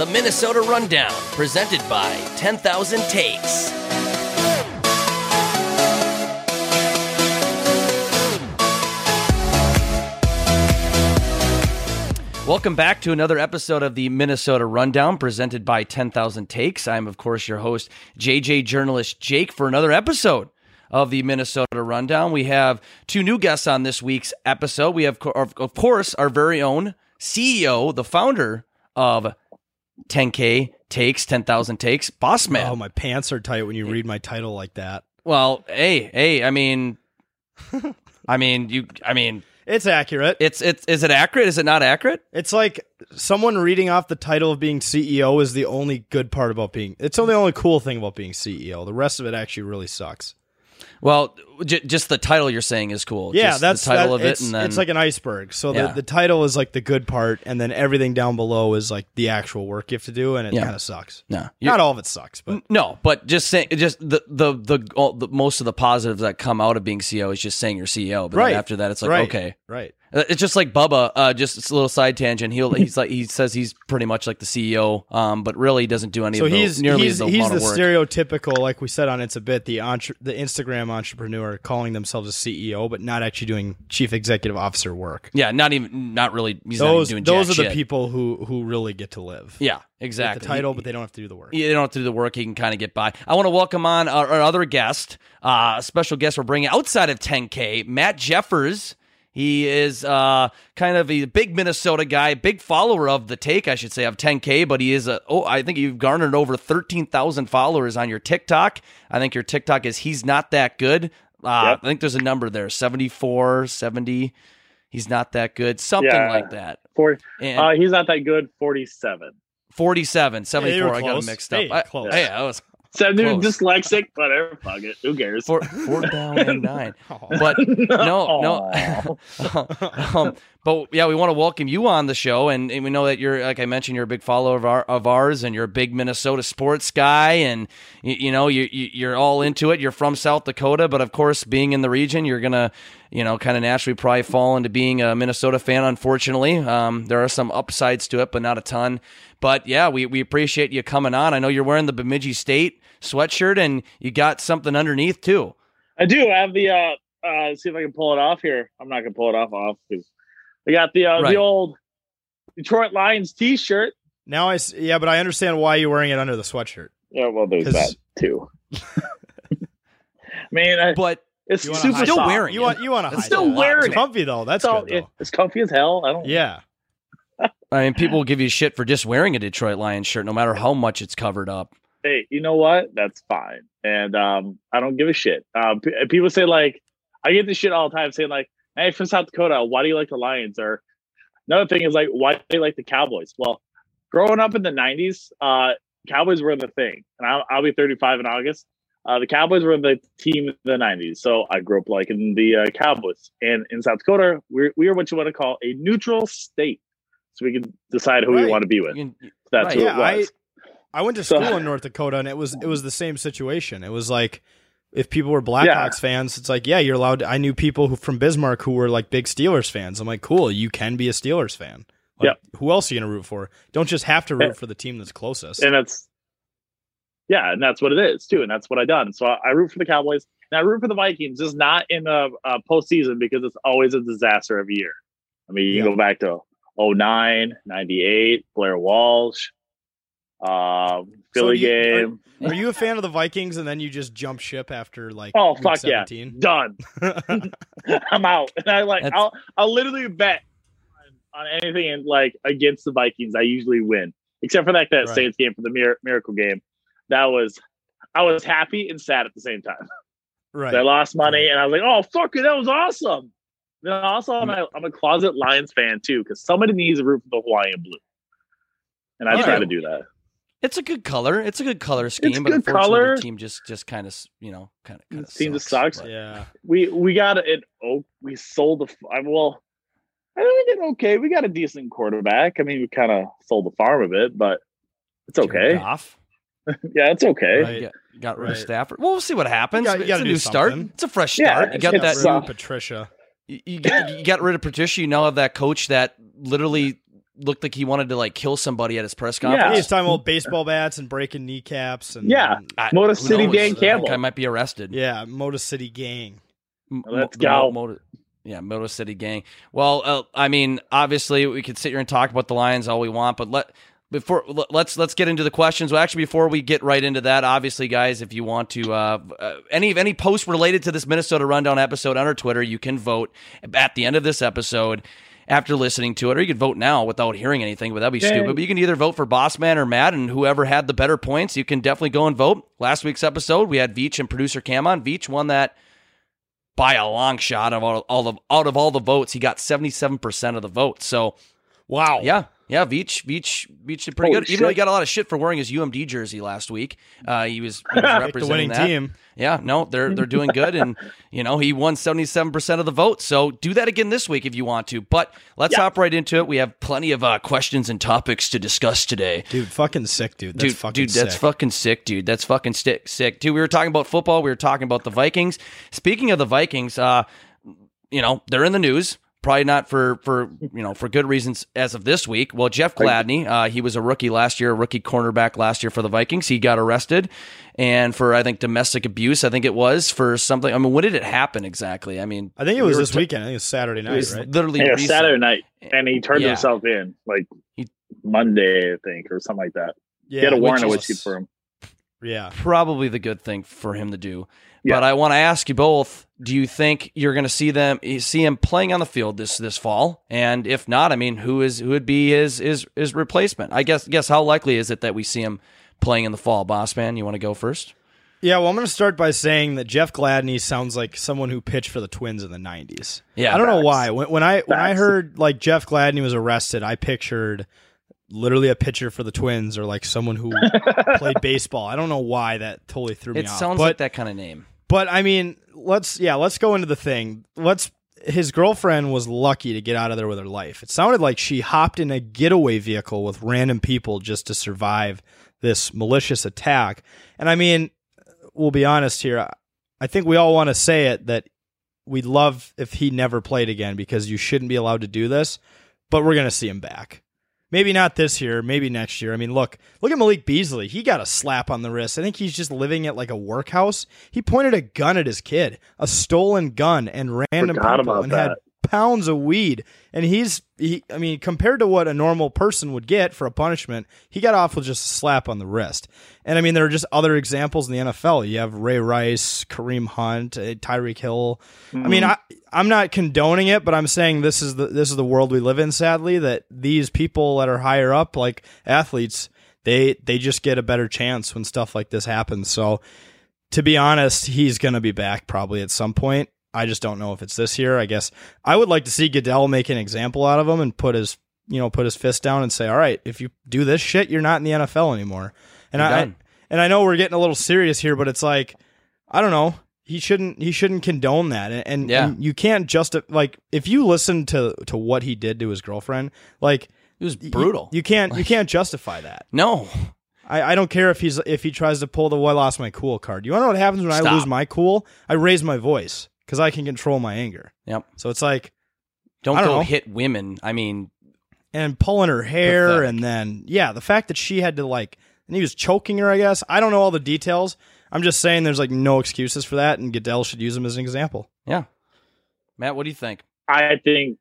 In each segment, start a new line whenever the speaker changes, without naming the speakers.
the Minnesota Rundown, presented by 10,000 Takes. Welcome back to another episode of the Minnesota Rundown presented by 10,000 Takes. I'm, of course, your host, JJ journalist Jake, for another episode of the Minnesota Rundown. We have two new guests on this week's episode. We have, of course, our very own CEO, the founder of 10K Takes, 10,000 Takes, Boss Man.
Oh, my pants are tight when you read my title like that.
Well, hey, hey, I mean, I mean, you, I mean,
It's accurate.
it's, it's, is it accurate? Is it not accurate?
It's like someone reading off the title of being CEO is the only good part about being. It's the only cool thing about being CEO. The rest of it actually really sucks.
Well, j- just the title you're saying is cool.
Yeah,
Just
that's
the title
that-
of it,
it's,
and then
it's like an iceberg. So
Yeah.
the, the title is like the good part, and then everything down below is like the actual work you have to do, and it
Yeah.
kind of sucks.
no,
Not all of it sucks, but
no, but just saying, just the the the, all, the most of the positives that come out of being CEO is just saying you're CEO. But then
Right.
after that, it's like
right,
okay,
right.
Uh, It's just like Bubba. Uh, just a little side tangent. He'll he's like he says he's pretty much like the CEO, um, but really doesn't do any
So
of the
he's
nearly
he's
the
he's the stereotypical, like we said on It's a Bit, the entre- the Instagram entrepreneur calling themselves a CEO, but not actually doing chief executive officer work.
yeah, not even not really. He's
those
not even doing
those are the
shit.
people who who really get to live.
Yeah, exactly.
the title, but they don't have to do the work.
Yeah, they don't have to do the work. He can kind of get by. I want to welcome on our, our other guest, uh, a special guest we're bringing outside of 10K, Matt Jeffers. He is uh, kind of a big Minnesota guy, big follower of the take, I should say, of 10K. But he is a oh, I think you've garnered over 13,000 followers on your TikTok. I think your TikTok is he's not that good. Uh,
Yep.
I think there's a number there, 74, 70. He's not that good, something
Yeah.
like that.
Four,
And
uh, he's not that good. Forty-seven.
47, 74.
you
I got
close.
it mixed up.
Hey,
I-
close.
hey, I was
Seven, dude,
Close.
dyslexic. Whatever. Fuck it. Who cares?
four, four down and nine. But no, no. um, but yeah, we want to welcome you on the show, and, and we know that you're, like I mentioned, you're a big follower of, our, of ours, and you're a big Minnesota sports guy, and you, you know you, you you're all into it. You're from South Dakota, but of course, being in the region, you're gonna, you know, kind of naturally probably fall into being a Minnesota fan. Unfortunately, um, there are some upsides to it, but not a ton. But yeah, we, we appreciate you coming on. I know you're wearing the Bemidji State sweatshirt, and you got something underneath too.
I do I have the. uh uh See if I can pull it off here. I'm not gonna pull it off off because I got the uh,
Right.
the old Detroit Lions T-shirt.
Now I s- yeah, but I understand why you're wearing it under the sweatshirt.
Yeah, well, there's
'Cause-
that too. Man, I,
But
it's
You
super
Still
soft.
wearing
You want you want to
It's
still
that.
wearing
It's
it.
comfy though. That's
So
good. Though.
it, it's comfy as hell. I don't.
Yeah.
I mean, people will give you shit for just wearing a Detroit Lions shirt, no matter how much it's covered up.
Hey, you know what? That's fine. And um, I don't give a shit. Um, p- people say like, I get this shit all the time saying like, hey, from South Dakota, why do you like the Lions? Or another thing is like, why do you like the Cowboys? Well, growing up in the '90s, uh, Cowboys were the thing, and I'll, I'll be 35 in August. Uh, the Cowboys were the team in the '90s, so I grew up liking the uh, Cowboys. And in South Dakota, we're we are what you want to call a neutral state, so we can decide who we want to be with.
Can-
That's
right.
who
Yeah,
it was.
I went to
So-
school in North Dakota and it was it was the same situation. It was like if people were Blackhawks
Yeah.
fans, it's like, yeah, you're allowed to, I knew people who from Bismarck who were like big Steelers fans. I'm like, cool, you can be a Steelers fan. Like,
Yep.
Who else are you gonna root for? Don't just have to root
Yeah.
for the team that's closest.
and that's yeah, and that's what it is too, and that's what I done. So I, I root for the Cowboys and I root for the Vikings, just not in a, a postseason because it's always a disaster every year. I mean, you
Yeah.
go back to 09, 98, Blair Walsh, um, Philly
do you- are-
game.
Are you a fan of the Vikings and then you just jump ship after like
Oh
week
fuck
17?
yeah, done. I'm out. And I like
That's-
I'll I'll literally bet on, on anything and like against the Vikings. I usually win, except for like that
Right.
Saints game for the mir- miracle game. That was I was happy and sad at the same time.
right.
I lost money and I was like, oh fuck it, that was awesome. Then also I'm a, I'm a closet Lions fan too because somebody needs a root for the Hawaiian blue, and I
Yeah.
try to do that.
It's a good color. It's a good color scheme,
It's
but
good
unfortunately,
color.
the team just just kind of you know kind of kind of
Team just sucks.
yeah.
we we got it. Oh, we sold the. f- I well, I think we did okay. We got a decent quarterback. I mean, we kind of sold the farm a bit, but it's okay.
Off.
Yeah, it's okay.
Right.
Got, got rid of Stafford. Well, we'll see what happens.
You gotta- you
it's a
do
new start. It's a fresh
Yeah,
start. you got
it's
that.
so-
Patricia.
You, you, you got rid of Patricia. You now have that coach that literally looked like he wanted to like kill somebody at his press conference. Yeah.
He's talking about baseball bats and breaking kneecaps and
Yeah.
I-
Motor
who
City
knows?
Dan
That
Campbell.
guy might be arrested.
yeah, Motor City Gang.
M-
Let's
the
go.
Mo- Motor- yeah, Motor City Gang. Well, uh, I mean, obviously, we could sit here and talk about the Lions all we want, but let before let- let's let's get into the questions. Well, actually, before we get right into that, obviously, guys, if you want to uh, uh, any of any post related to this Minnesota Rundown episode on our Twitter, you can vote at the end of this episode. After listening to it, or you could vote now without hearing anything, but that'd be
Yay.
stupid. But you can either vote for Bossman or Matt, and whoever had the better points, you can definitely go and vote. Last week's episode, we had Veach and producer Cam on. Veach won that by a long shot of all, all of out of all the votes. He got seventy seven percent of the votes. So
Wow.
yeah, yeah, Veach, Veach, Veach did pretty
Holy
good. Even though he got a lot of shit for wearing his UMD jersey last week, uh, he was, he was
Pick the
representing
winning
that.
team.
Yeah, no, they're they're doing good, and you know he won seventy seven percent of the vote. So do that again this week if you want to. But let's
Yeah.
hop right into it. We have plenty of uh, questions and topics to discuss today.
Dude, fucking sick, dude. That's
dude,
fucking
dude, that's
sick.
fucking sick, dude. That's fucking stick sick. Dude, we were talking about football. We were talking about the Vikings. Speaking of the Vikings, uh, you know they're in the news. Probably not for for you know for good reasons as of this week. Well, Jeff Gladney, uh, he was a rookie last year, a rookie cornerback last year for the Vikings. He got arrested, and for I think domestic abuse. I think it was for something. I mean, when did it happen exactly? I mean,
I think it was
were
this
t-
weekend. I think it was Saturday
It
night,
was
right?
literally
Yeah,
recent.
Saturday night, and he turned
Yeah.
himself in like
He-
Monday, I think, or something like that.
Yeah,
he had a warrant of
is-
whiskey for him.
Yeah.
probably the good thing for him to do.
Yeah.
But I want to ask you both: Do you think you're going to see them eh, see him playing on the field this this fall? And if not, I mean, who is who would be his his his replacement? I guess guess how likely is it that we see him playing in the fall? Boss man, you want to go first?
Yeah, well, I'm going to start by saying that Jeff Gladney sounds like someone who pitched for the Twins in the 90s.
Yeah,
I don't know why. When, when I when I heard like Jeff Gladney was arrested, I pictured literally a pitcher for the Twins or like someone who played baseball. I don't know why that totally threw me
It
off.
sounds
but,
like that kind of name.
But I mean, let's yeah, let's go into the thing. Let's his girlfriend was lucky to get out of there with her life. It sounded like she hopped in a getaway vehicle with random people just to survive this malicious attack. And I mean, we'll be honest here. I think we all want to say it that we'd love if he never played again because you shouldn't be allowed to do this, but we're going to see him back. Maybe not this year, maybe next year. I mean, look, look at Malik Beasley. He got a slap on the wrist. I think he's just living at like a workhouse. He pointed a gun at his kid, a stolen gun, and random
Forgot
people, and had
that.
Pounds of weed. And he's, he, I mean, compared to what a normal person would get for a punishment, he got off with just a slap on the wrist. And I mean, there are just other examples in the NFL. You have Ray Rice, Kareem Hunt, uh, Tyreek Hill. I mean, I, I'm not condoning it, but I'm saying this is the this is the world we live in. Sadly, that these people that are higher up, like athletes, they they just get a better chance when stuff like this happens. So, to be honest, he's going to be back probably at some point. I just don't know if it's this year. I guess I would like to see Goodell make an example out of him and put his you know put his fist down and say, "All right, if you do this shit, you're not in the NFL anymore." And I and I know we're getting a little serious here, but it's like I don't know. He shouldn't. He shouldn't condone that, and, and,
Yeah.
and you can't just like if you listen to to what he did to his girlfriend, like
It was brutal.
You, can't. You can't justify that.
no,
I, I don't care if he's if he tries to pull the "well, I lost my cool" card. You want to know what happens when I lose my cool? I raise my voice because I can control my anger.
Yep.
So it's like
don't,
don't
go
know.
hit women. I mean,
and pulling her hair,
Pathetic.
and then yeah, the fact that she had to like, and he was choking her. I guess I don't know all the details. I'm just saying there's like no excuses for that, and Goodell should use him as an example.
yeah. Matt, what do you think?
I think,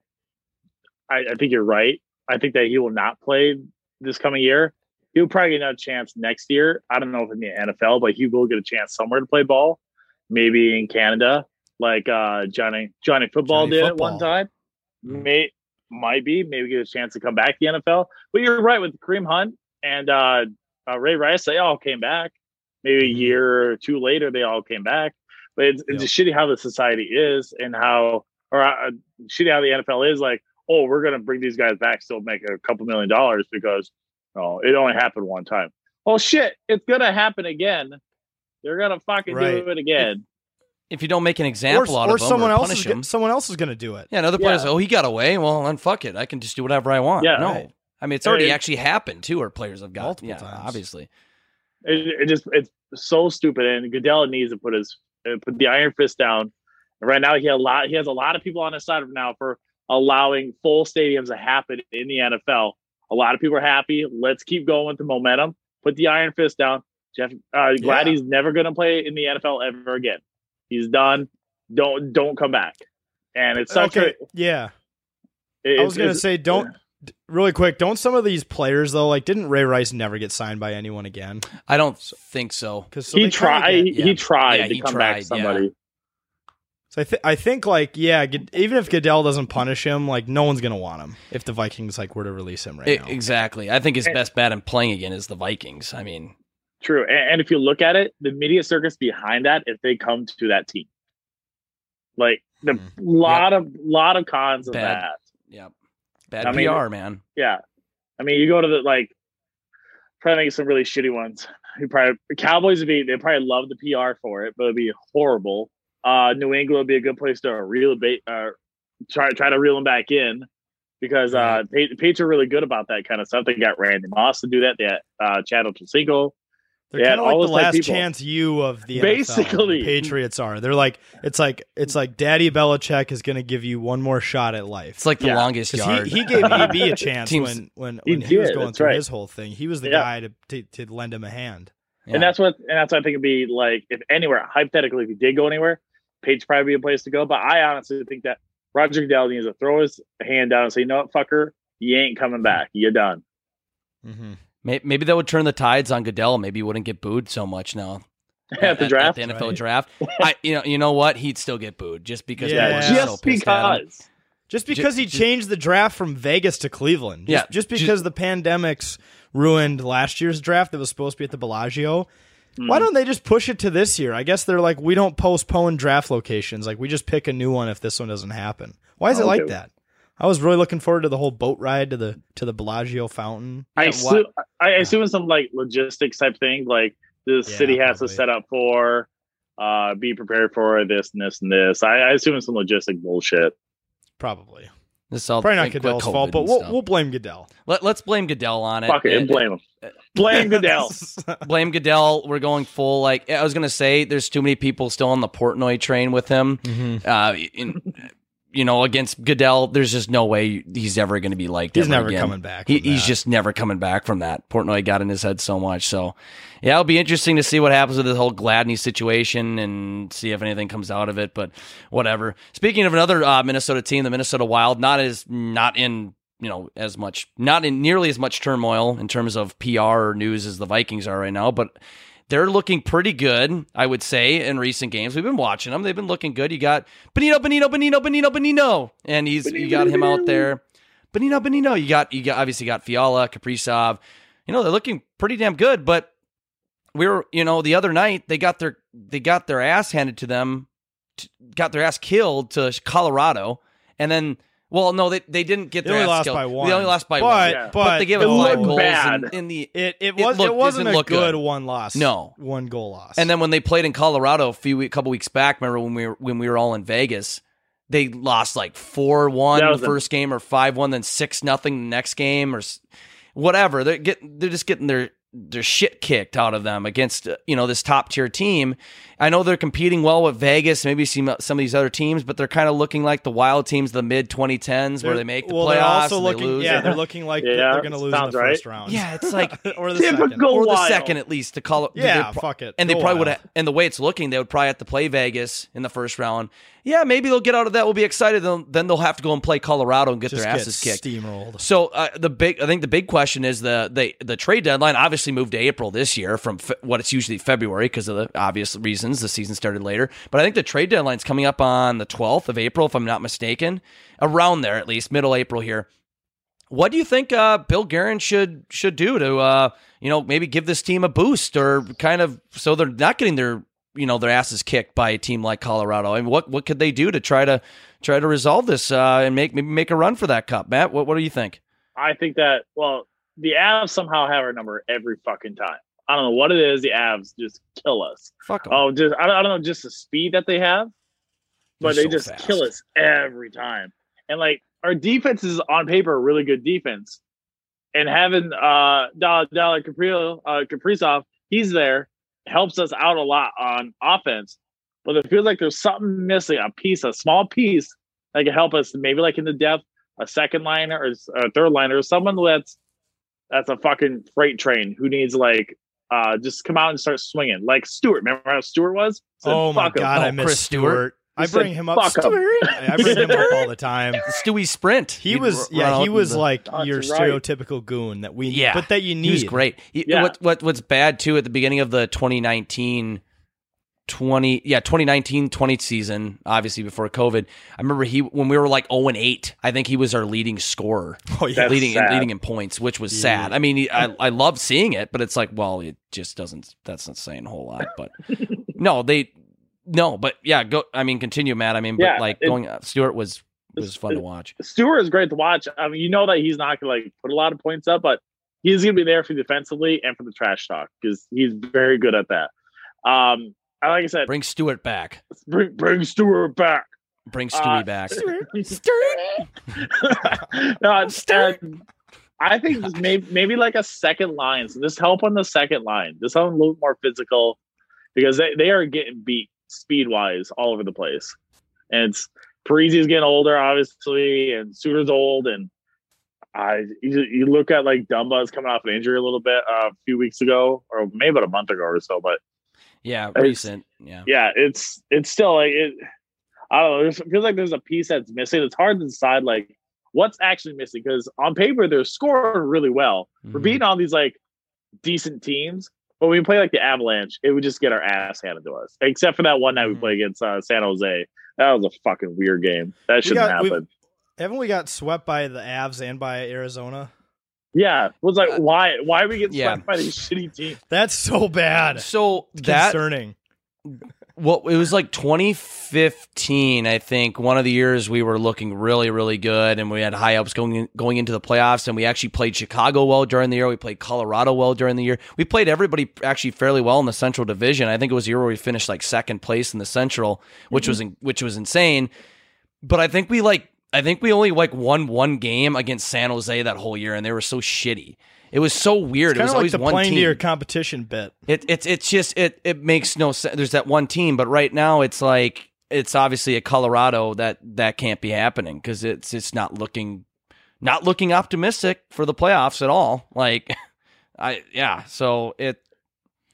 I, I think you're right. I think that he will not play this coming year. He'll probably get a chance next year. I don't know if in the NFL, but he will get a chance somewhere to play ball. Maybe in Canada, like uh, Johnny Johnny Football
Johnny
did at one time. May might be maybe get a chance to come back to the NFL. But you're right with Kareem Hunt and uh, uh, Ray Rice. They all came back. Maybe a
Mhm.
year or two later, they all came back. But it's, it's just shitty how the society is and how, or uh, shitty how the NFL is. Like, oh, we're gonna bring these guys back, still make a couple million dollars because oh, it only happened one time. Well, shit, it's gonna happen again. They're gonna fucking
Right.
do it again.
If you don't make an example
or
out
or
of him
someone
or
else
punish
is
him,
go- someone else is going to do it.
yeah, another player's
Yeah.
oh he got away. Well, then fuck it, I can just do whatever I want.
Yeah.
no,
Right.
I mean it's already
It-
actually happened too, where players have got
Multiple
yeah,
times.
obviously.
It, it just it's so stupid. And Goodell needs to put his uh, put the iron fist down. And right now, he had a lot. He has a lot of people on his side now for allowing full stadiums to happen in the NFL A lot of people are happy. Let's keep going with the momentum. Put the iron fist down. Jeff, uh, glad
Yeah.
he's never going to play in the NFL ever again. He's done. Don't don't come back. And it's such
okay,
a.
yeah.
It's,
I was gonna say, don't d- really quick. Don't some of these players though, like, didn't Ray Rice never get signed by anyone again?
I don't think so.
Because
he tried.
yeah.
He tried
Yeah,
to
he
come
tried,
back somebody.
So I, th- I think like yeah, even if Goodell doesn't punish him, like no one's gonna want him if the Vikings like were to release him right
I-
now.
exactly. I think his best bet in playing again is the Vikings. I mean,
True. And, and if you look at it, the media circus behind that, if they come to that team, like the
Mhm.
lot of lot of cons of
Bad.
that.
yeah, bad
I mean-
PR, man.
Yeah. I mean, you go to the like, probably make some really shitty ones. You probably Cowboys would be they probably love the PR for it, but it'd be horrible. Uh, New England would be a good place to reel bait, uh, try try to reel them back in because uh, Patriots are really good about that kind of stuff. They got Randy Moss to do that. They had uh, Chad Ochocinco.
They're
Yeah,
kind of
all
like
those
the last
people.
chance you of the NFL.
Basically.
The Patriots are. They're like it's like it's like Daddy Belichick is gonna give you one more shot at life.
It's like the
Yeah.
longest
'Cause
yard.
he, he gave AB a chance
Teams-
when when,
He
when he, was
did,
going
that's
through
right.
his whole thing. He was the
Yeah.
guy to, to to lend him a hand.
Yeah.
And that's what and that's what I think it'd be like if anywhere, hypothetically, if he did go anywhere, Patriots probably be a place to go. But I honestly think that Roger Goodell needs to throw his hand down and say, you know what, fucker, you ain't coming back. You're done.
Mm-hmm.
May- Maybe that would turn the tides on Goodell. Maybe he wouldn't get booed so much now
At the draft.
the NFL
right?
draft. I, you know, you know what? He'd still get booed just because
Yeah,
people are so
just
pissed at him.
because.
Just because he
ju-
changed the draft from Vegas to Cleveland. Just,
Yeah,
Just
ju-
because the pandemics ruined last year's draft that was supposed to be at the Bellagio.
Hmm.
Why don't they just push it to this year? I guess they're like, we don't postpone draft locations. Like, we just pick a new one if this one doesn't happen. Why is it like
Okay.
that? I was really looking forward to the whole boat ride to the to the Bellagio fountain.
I
Yeah,
assume, I assume it's some like logistics type thing, like the
Yeah,
city has
probably.
to set up for, uh, be prepared for this and this and this. I, I assume it's some logistic bullshit.
Probably.
This all
Probably not
like,
Goodell's
COVID
fault, but we'll,
stuff.
we'll blame Goodell.
Let, let's blame Goodell on it.
Fuck it, and
And-
blame him. Blame Goodell.
blame Goodell. We're going full. Like I was gonna say, there's too many people still on the Portnoy train with him.
Mhm.
Uh, in, you know, against Goodell, there's just no way he's ever going to be like.
He's never coming back.
He, he's just never coming back from that. Portnoy got in his head so much. So, yeah, it'll be interesting to see what happens with this whole Gladney situation and see if anything comes out of it. But whatever. Speaking of another uh, Minnesota team, the Minnesota Wild, not as not in you know as much, not in nearly as much turmoil in terms of PR or news as the Vikings are right now, but. They're looking pretty good, I would say, in recent games. We've been watching them. They've been looking good. You got Benito, Benito, Benito, Benito, Benito, and he's you got him out there. Benino, Benino. You got you got obviously got Fiala, Kaprizov. You know they're looking pretty damn good. But we were you know the other night they got their they got their ass handed to them, got their ass killed to Colorado, and then well no they they didn't get
They
their
only
ass
lost
killed.
by one.
They only lost by
but,
one.
Yeah.
But,
they gave
it
up five goals
bad.
in, in the
It it
It
was it,
looked-
wasn't a good,
good.
one loss.
No.
one goal loss.
And then when they played in Colorado a few week, couple weeks back, remember when we were when we were all in Vegas, they lost like four one the
was a-
first game or five one, then six nothing the next game or whatever. They're getting they're just getting their their shit kicked out of them against uh, you know this top tier team. I know they're competing well with Vegas, maybe some some of these other teams, but they're kind of looking like the wild teams, of the mid 2010s, where
They're-
they make the
well,
playoffs
they're also
and
looking,
they lose.
Yeah, they're looking like
Yeah,
they're going to lose in the
right.
first round.
Yeah, it's like
or the second.
Or the second at least to call it.
Yeah,
they're
fuck it.
and they
Go
probably would have and the way it's looking they would probably have to play vegas in the first round yeah maybe they'll get out of that we'll be excited then, then they'll have to go and play colorado and get
Just
their
get
asses kicked
steamrolled.
so uh, the big i think the big question is the the, the trade deadline obviously moved to april this year from fe- what it's usually february because of the obvious reasons the season started later but i think the trade deadline's coming up on the 12th of april if i'm not mistaken around there at least middle april here what do you think uh, Bill Guerin should should do to uh, you know maybe give this team a boost or kind of so they're not getting their you know their asses kicked by a team like Colorado? I mean, what what could they do to try to try to resolve this uh, and make maybe make a run for that cup? Matt, what what do you think?
I think that well, the Avs somehow have our number every fucking time. I don't know what it is. The Avs just kill us.
Fuck 'em.
Oh, just I don't, I don't know, just the speed that they have, but
They're
they
so
just
fast.
kill us every time. And like our defense is on paper a really good defense, and having uh Dollar Dollar Caprio uh Kaprizov, he's there, helps us out a lot on offense. But it feels like there's something missing, a piece, a small piece that can help us, maybe like in the depth, a second liner or a third liner, someone that's that's a fucking freight train who needs like uh just come out and start swinging like Stewart. Remember how Stewart was?
Said, oh my
"Fuck him."
god, I
Oh,
miss
Chris
Stewart.
Stewart.
I bring
said,
him up.
"Fuck 'em."
Stewart. I bring him up all the time.
Stewie Sprint.
He
He'd
was yeah, he was
the-
like your
right.
stereotypical goon that we
Yeah.
but that you need.
He was great. He,
Yeah.
what, what what's bad too at the beginning of the 2019 20 yeah 2019 20 season obviously before covid i remember he when we were like 0 and 8 i think he was our leading scorer
Oh yeah.
Leading
sad.
leading in points which was
Yeah.
sad i mean he, i i love seeing it but it's like well it just doesn't that's not saying a whole lot but no they no but yeah go i mean continue matt i mean but like
it-
going stewart was was fun to watch
Stewart is great to watch. I mean, you know that he's not gonna like put a lot of points up, but he's gonna be there for defensively and for the trash talk because he's very good at that. Um, like I said,
bring stewart back
bring bring Stewart back.
bring stewie
Uh,
back
no, it's, uh, I think maybe maybe like a second line. So just help on the second line. Just help them a little more physical because they, they are getting beat speed wise all over the place. And it's Parise's getting older, obviously, and Suter's old. And I you, you look at like Dumba's coming off an injury a little bit uh, a few weeks ago, or maybe about a month ago or so. But
yeah
It's-
recent yeah
yeah, it's it's still like it. I don't know. It feels like there's a piece that's missing. It's hard to decide like what's actually missing because on paper they're scoring really well. We're
Mhm.
beating all these like decent teams, but when we play like the Avalanche, it would just get our ass handed to us. Except for that one night we
Mhm.
played against uh, San Jose. That was a fucking weird game. That shouldn't
got-
happen.
Haven't we got swept by the Avs and by Arizona?
Yeah, it was like
Uh,
why why are we getting
yeah.
swept by these shitty teams?
That's so bad.
so that
Concerning.
Well, it was like 2015, I think. One of the years we were looking really, really good, and we had high ups going in, going into the playoffs. And we actually played Chicago well during the year. We played Colorado well during the year. We played everybody actually fairly well in the Central Division. I think it was a year where we finished like second place in the Central, which was in, which was insane. But I think we like I think we only like won one game against San Jose that whole year, and they were so shitty. It was so weird. it was
like
always
the
one
playing
team.
to your competition bit.
It it's it's just it it makes no sense. There's that one team, but right now it's like it's obviously a Colorado that that can't be happening because it's it's not looking not looking optimistic for the playoffs at all. Like I yeah, so it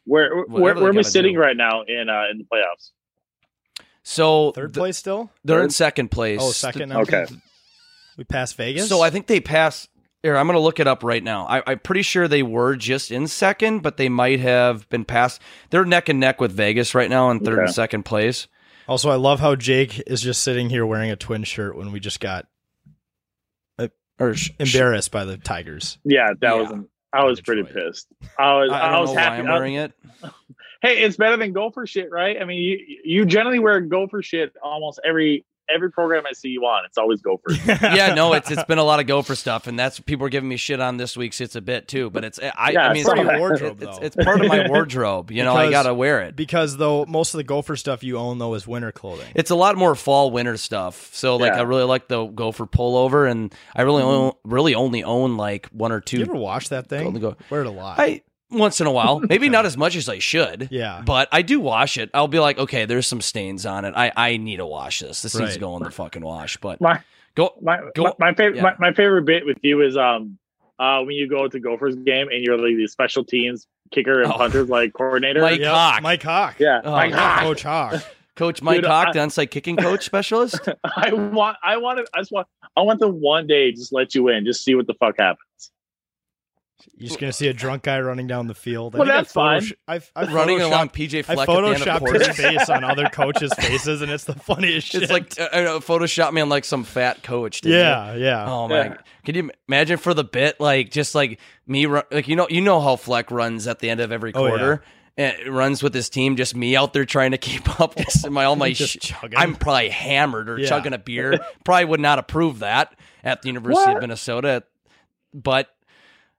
Where where,
Whatever they
where are we
gotta
sitting
do.
right now in uh, in the playoffs?
So
Third
th-
place still?
they're in second place.
Oh, second. now?
Okay.
We passed Vegas.
So I think they passed. Here, I'm going to look it up right now. I, I'm pretty sure they were just in second, but they might have been passed. They're neck and neck with Vegas right now in third and second place.
Also, I love how Jake is just sitting here wearing a twin shirt when we just got uh,
Or sh-
embarrassed by the Tigers.
Yeah, that
Yeah.
was. I was pretty pissed. I was.
I,
I,
I don't
was
know why
happy.
I'm wearing it.
hey, it's better than gopher shit, right? I mean, you you generally wear gopher shit almost every every program I see you on. It's always gopher.
yeah, no, it's it's been a lot of gopher stuff, and that's people are giving me shit on this week's. It's a bit too, but it's I,
Yeah,
I mean,
it's part of your
wardrobe,
it's,
though.
it's part of my wardrobe. You know, I gotta wear it.
because though most of the Gopher stuff you own though is winter clothing.
It's a lot more fall winter stuff. So like,
Yeah.
I really like the gopher pullover, and I really mm-hmm. only really only own like one or
two. you ever wash that thing?
Go-
Wear it a lot.
I once in a while, maybe not as much as I should.
yeah.
But I do wash it. I'll be like, okay, there's some stains on it. I, I need to wash this. This needs to go in the fucking wash. But
My
go
my
Go-
my, my favorite
yeah.
my, my favorite bit with you is um uh when you go to Gophers game and you're like the special teams kicker and
Oh.
punters like coordinator.
Mike
Yep,
Hawk.
Mike Hawk.
yeah,
Oh,
Mike Hawk.
Coach Hawk.
Coach Mike
Dude,
Hawk,
I-
the onside kicking coach specialist.
I want I want to I just want I want them one day just let you in, just see what the fuck happens.
You're just gonna see a drunk guy running down the field. I
Well,
think I
that's fine.
I've, I've
running along PJ
I
Fleck at the end of
photoshopped his face on other coaches' faces, and it's the funniest shit.
It's like uh, uh, Photoshop me on like some fat coach. didn't you?
yeah, yeah.
Oh my!
Yeah.
Can you imagine for the bit like just like me run like you know you know how Fleck runs at the end of every
Oh, yeah.
quarter. And it runs with his team, just me out there trying to keep up. Just my all my,
Just
sh- I'm probably hammered or
Yeah.
chugging a beer. probably would not approve that at the University of Minnesota. But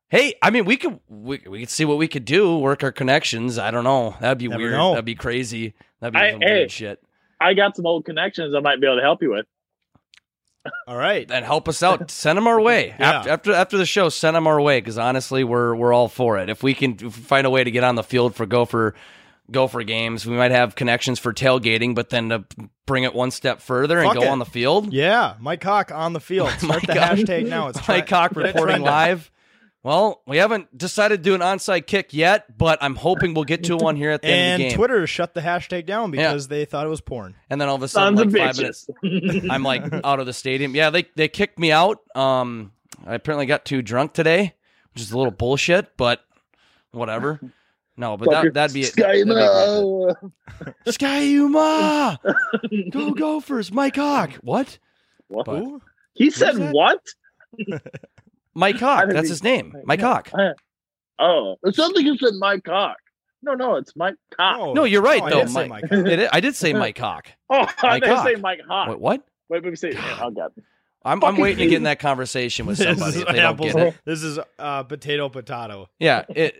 hey, I mean, we could we, we could see what we could do, work our connections. I don't know. That'd be
Never
weird.
know.
That'd be crazy. That'd be
I-
some
hey.
weird shit.
I got some old connections I might be able to help you with.
All right.
then help us out. Send them our way
Yeah.
after, after after the show. Send them our way because honestly, we're we're all for it. If we can if we find a way to get on the field for Gopher Gopher games, we might have connections for tailgating, but then to bring it one step further and go
it.
on the field.
Yeah, Mike Cock on the field. Start the
Hawk.
hashtag now. It's
Mike Cock reporting live. Well, we haven't decided to do an onside kick yet, but I'm hoping we'll get to one here at the end of
And
the game.
Twitter shut the hashtag down because they thought it was porn.
and then all of a sudden,
Sons
like
of
five minutes,
bitches.
I'm like out of the stadium. Yeah, they they kicked me out. Um, I apparently got too drunk today, which is a little bullshit, but whatever. No, but that, that'd be it.
Sky
That'd be
Mo.
great. Ski-U-Mah, go Gophers, Mike Hawk. What?
What?
But-
Who?
He said
that?
what?
Mike
I
Hawk. That's
read-
his name. Mike Hawk.
Oh, it sounds like you said Mike Cock. No, no, it's Mike Cock.
No, you're right
Oh, I
though,
did say
Mike.
Mike.
It is- I did say Mike Hawk.
Oh, I didn't say Mike Hawk.
Wait, what?
Wait, let me say. Oh God.
I'm, I'm waiting to get in that conversation with
This
somebody
is
they don't
apples.
get it.
This is uh, potato potato.
Yeah, it,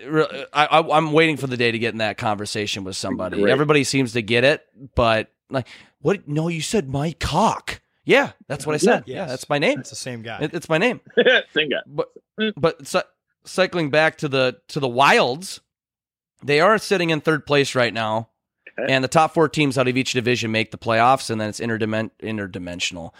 I, I, I'm waiting for the day to get in that conversation with somebody.
Great.
Everybody seems to get it, but like, what? No, you said Mike Cock. Yeah, that's what I said. Yeah,
Yes.
that's my name.
It's the same guy.
It, it's my name.
Sing it.
But but cy- cycling back to the to the Wilds, they are sitting in third place right now,
Okay.
and the top four teams out of each division make the playoffs, and then it's interdimen- interdimensional.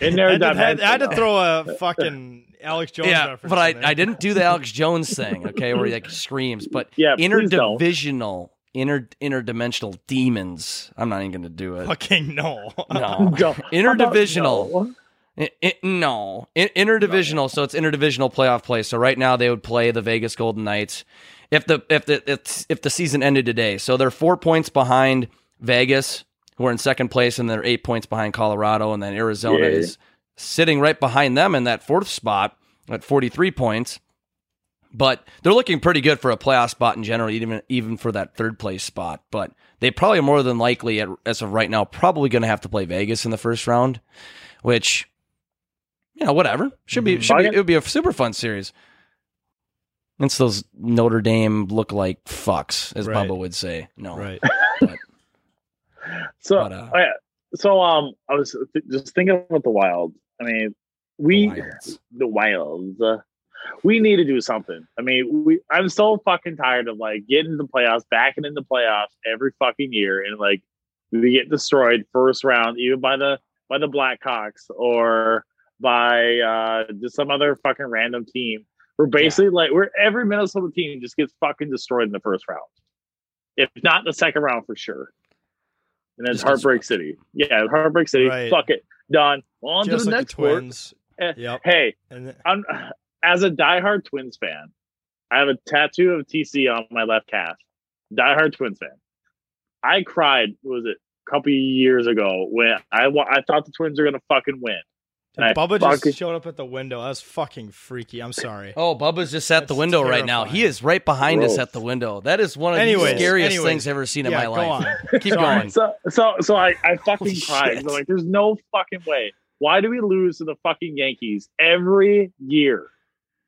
In
I
there,
had, to, had, I had to throw a fucking Alex Jones
yeah,
reference.
but I. I didn't do the Alex Jones thing, okay, where he like screams. But
Yeah, please don't.
interdivisional, inter interdimensional demons. I'm not even going to do it.
fucking no.
No, interdivisional.
How about
I- I- no, I- interdivisional. So it's interdivisional playoff play. So right now they would play the Vegas Golden Knights if the if the if, if the season ended today. So they're four points behind Vegas, who are in second place, and they're eight points behind Colorado, and then Arizona
Yeah.
is sitting right behind them in that fourth spot at forty three points. But they're looking pretty good for a playoff spot in general, even even for that third place spot. But they probably more than likely, at, as of right now, probably going to have to play Vegas in the first round, which you know, whatever. Should be
Mhm.
should be
it.
would be a super fun series. It's those Notre Dame look like fucks, as
Right.
Bubba would say. No,
right.
So,
But, uh,
oh, yeah. so um, I was th- just thinking about the Wild. I mean, we
Wilds.
the Wilds. Uh, we need to do something. I mean, we. I'm so fucking tired of like getting the playoffs, backing in the playoffs every fucking year, and like we get destroyed first round, even by the by the Blackhawks or by uh just some other fucking random team. We're basically like we're every Minnesota team just gets fucking destroyed in the first round, if not the second round for sure. And then it's
Just
Heartbreak City. Yeah, Heartbreak City.
Right.
Fuck it, done. On
Just
to the
like
next
the
one.
twins.
Eh,
Yep.
Hey,
And th-
I'm as a diehard Twins fan. I have a tattoo of TC on my left calf. Diehard Twins fan. I cried. Was it a couple years ago when I I thought the Twins were gonna fucking win.
Dude,
I
Bubba
fucking-
just showed up at the window. That's fucking freaky. I'm sorry.
Oh, Bubba's just at the
That's
window right now. He is right behind us at the window. That is one of
Anyways,
the scariest
anyways.
things I've ever seen in my
go
life.
on.
Keep
Sorry.
going.
So so so I I fucking cried. I'm like, there's no fucking way. Why do we lose to the fucking Yankees every year?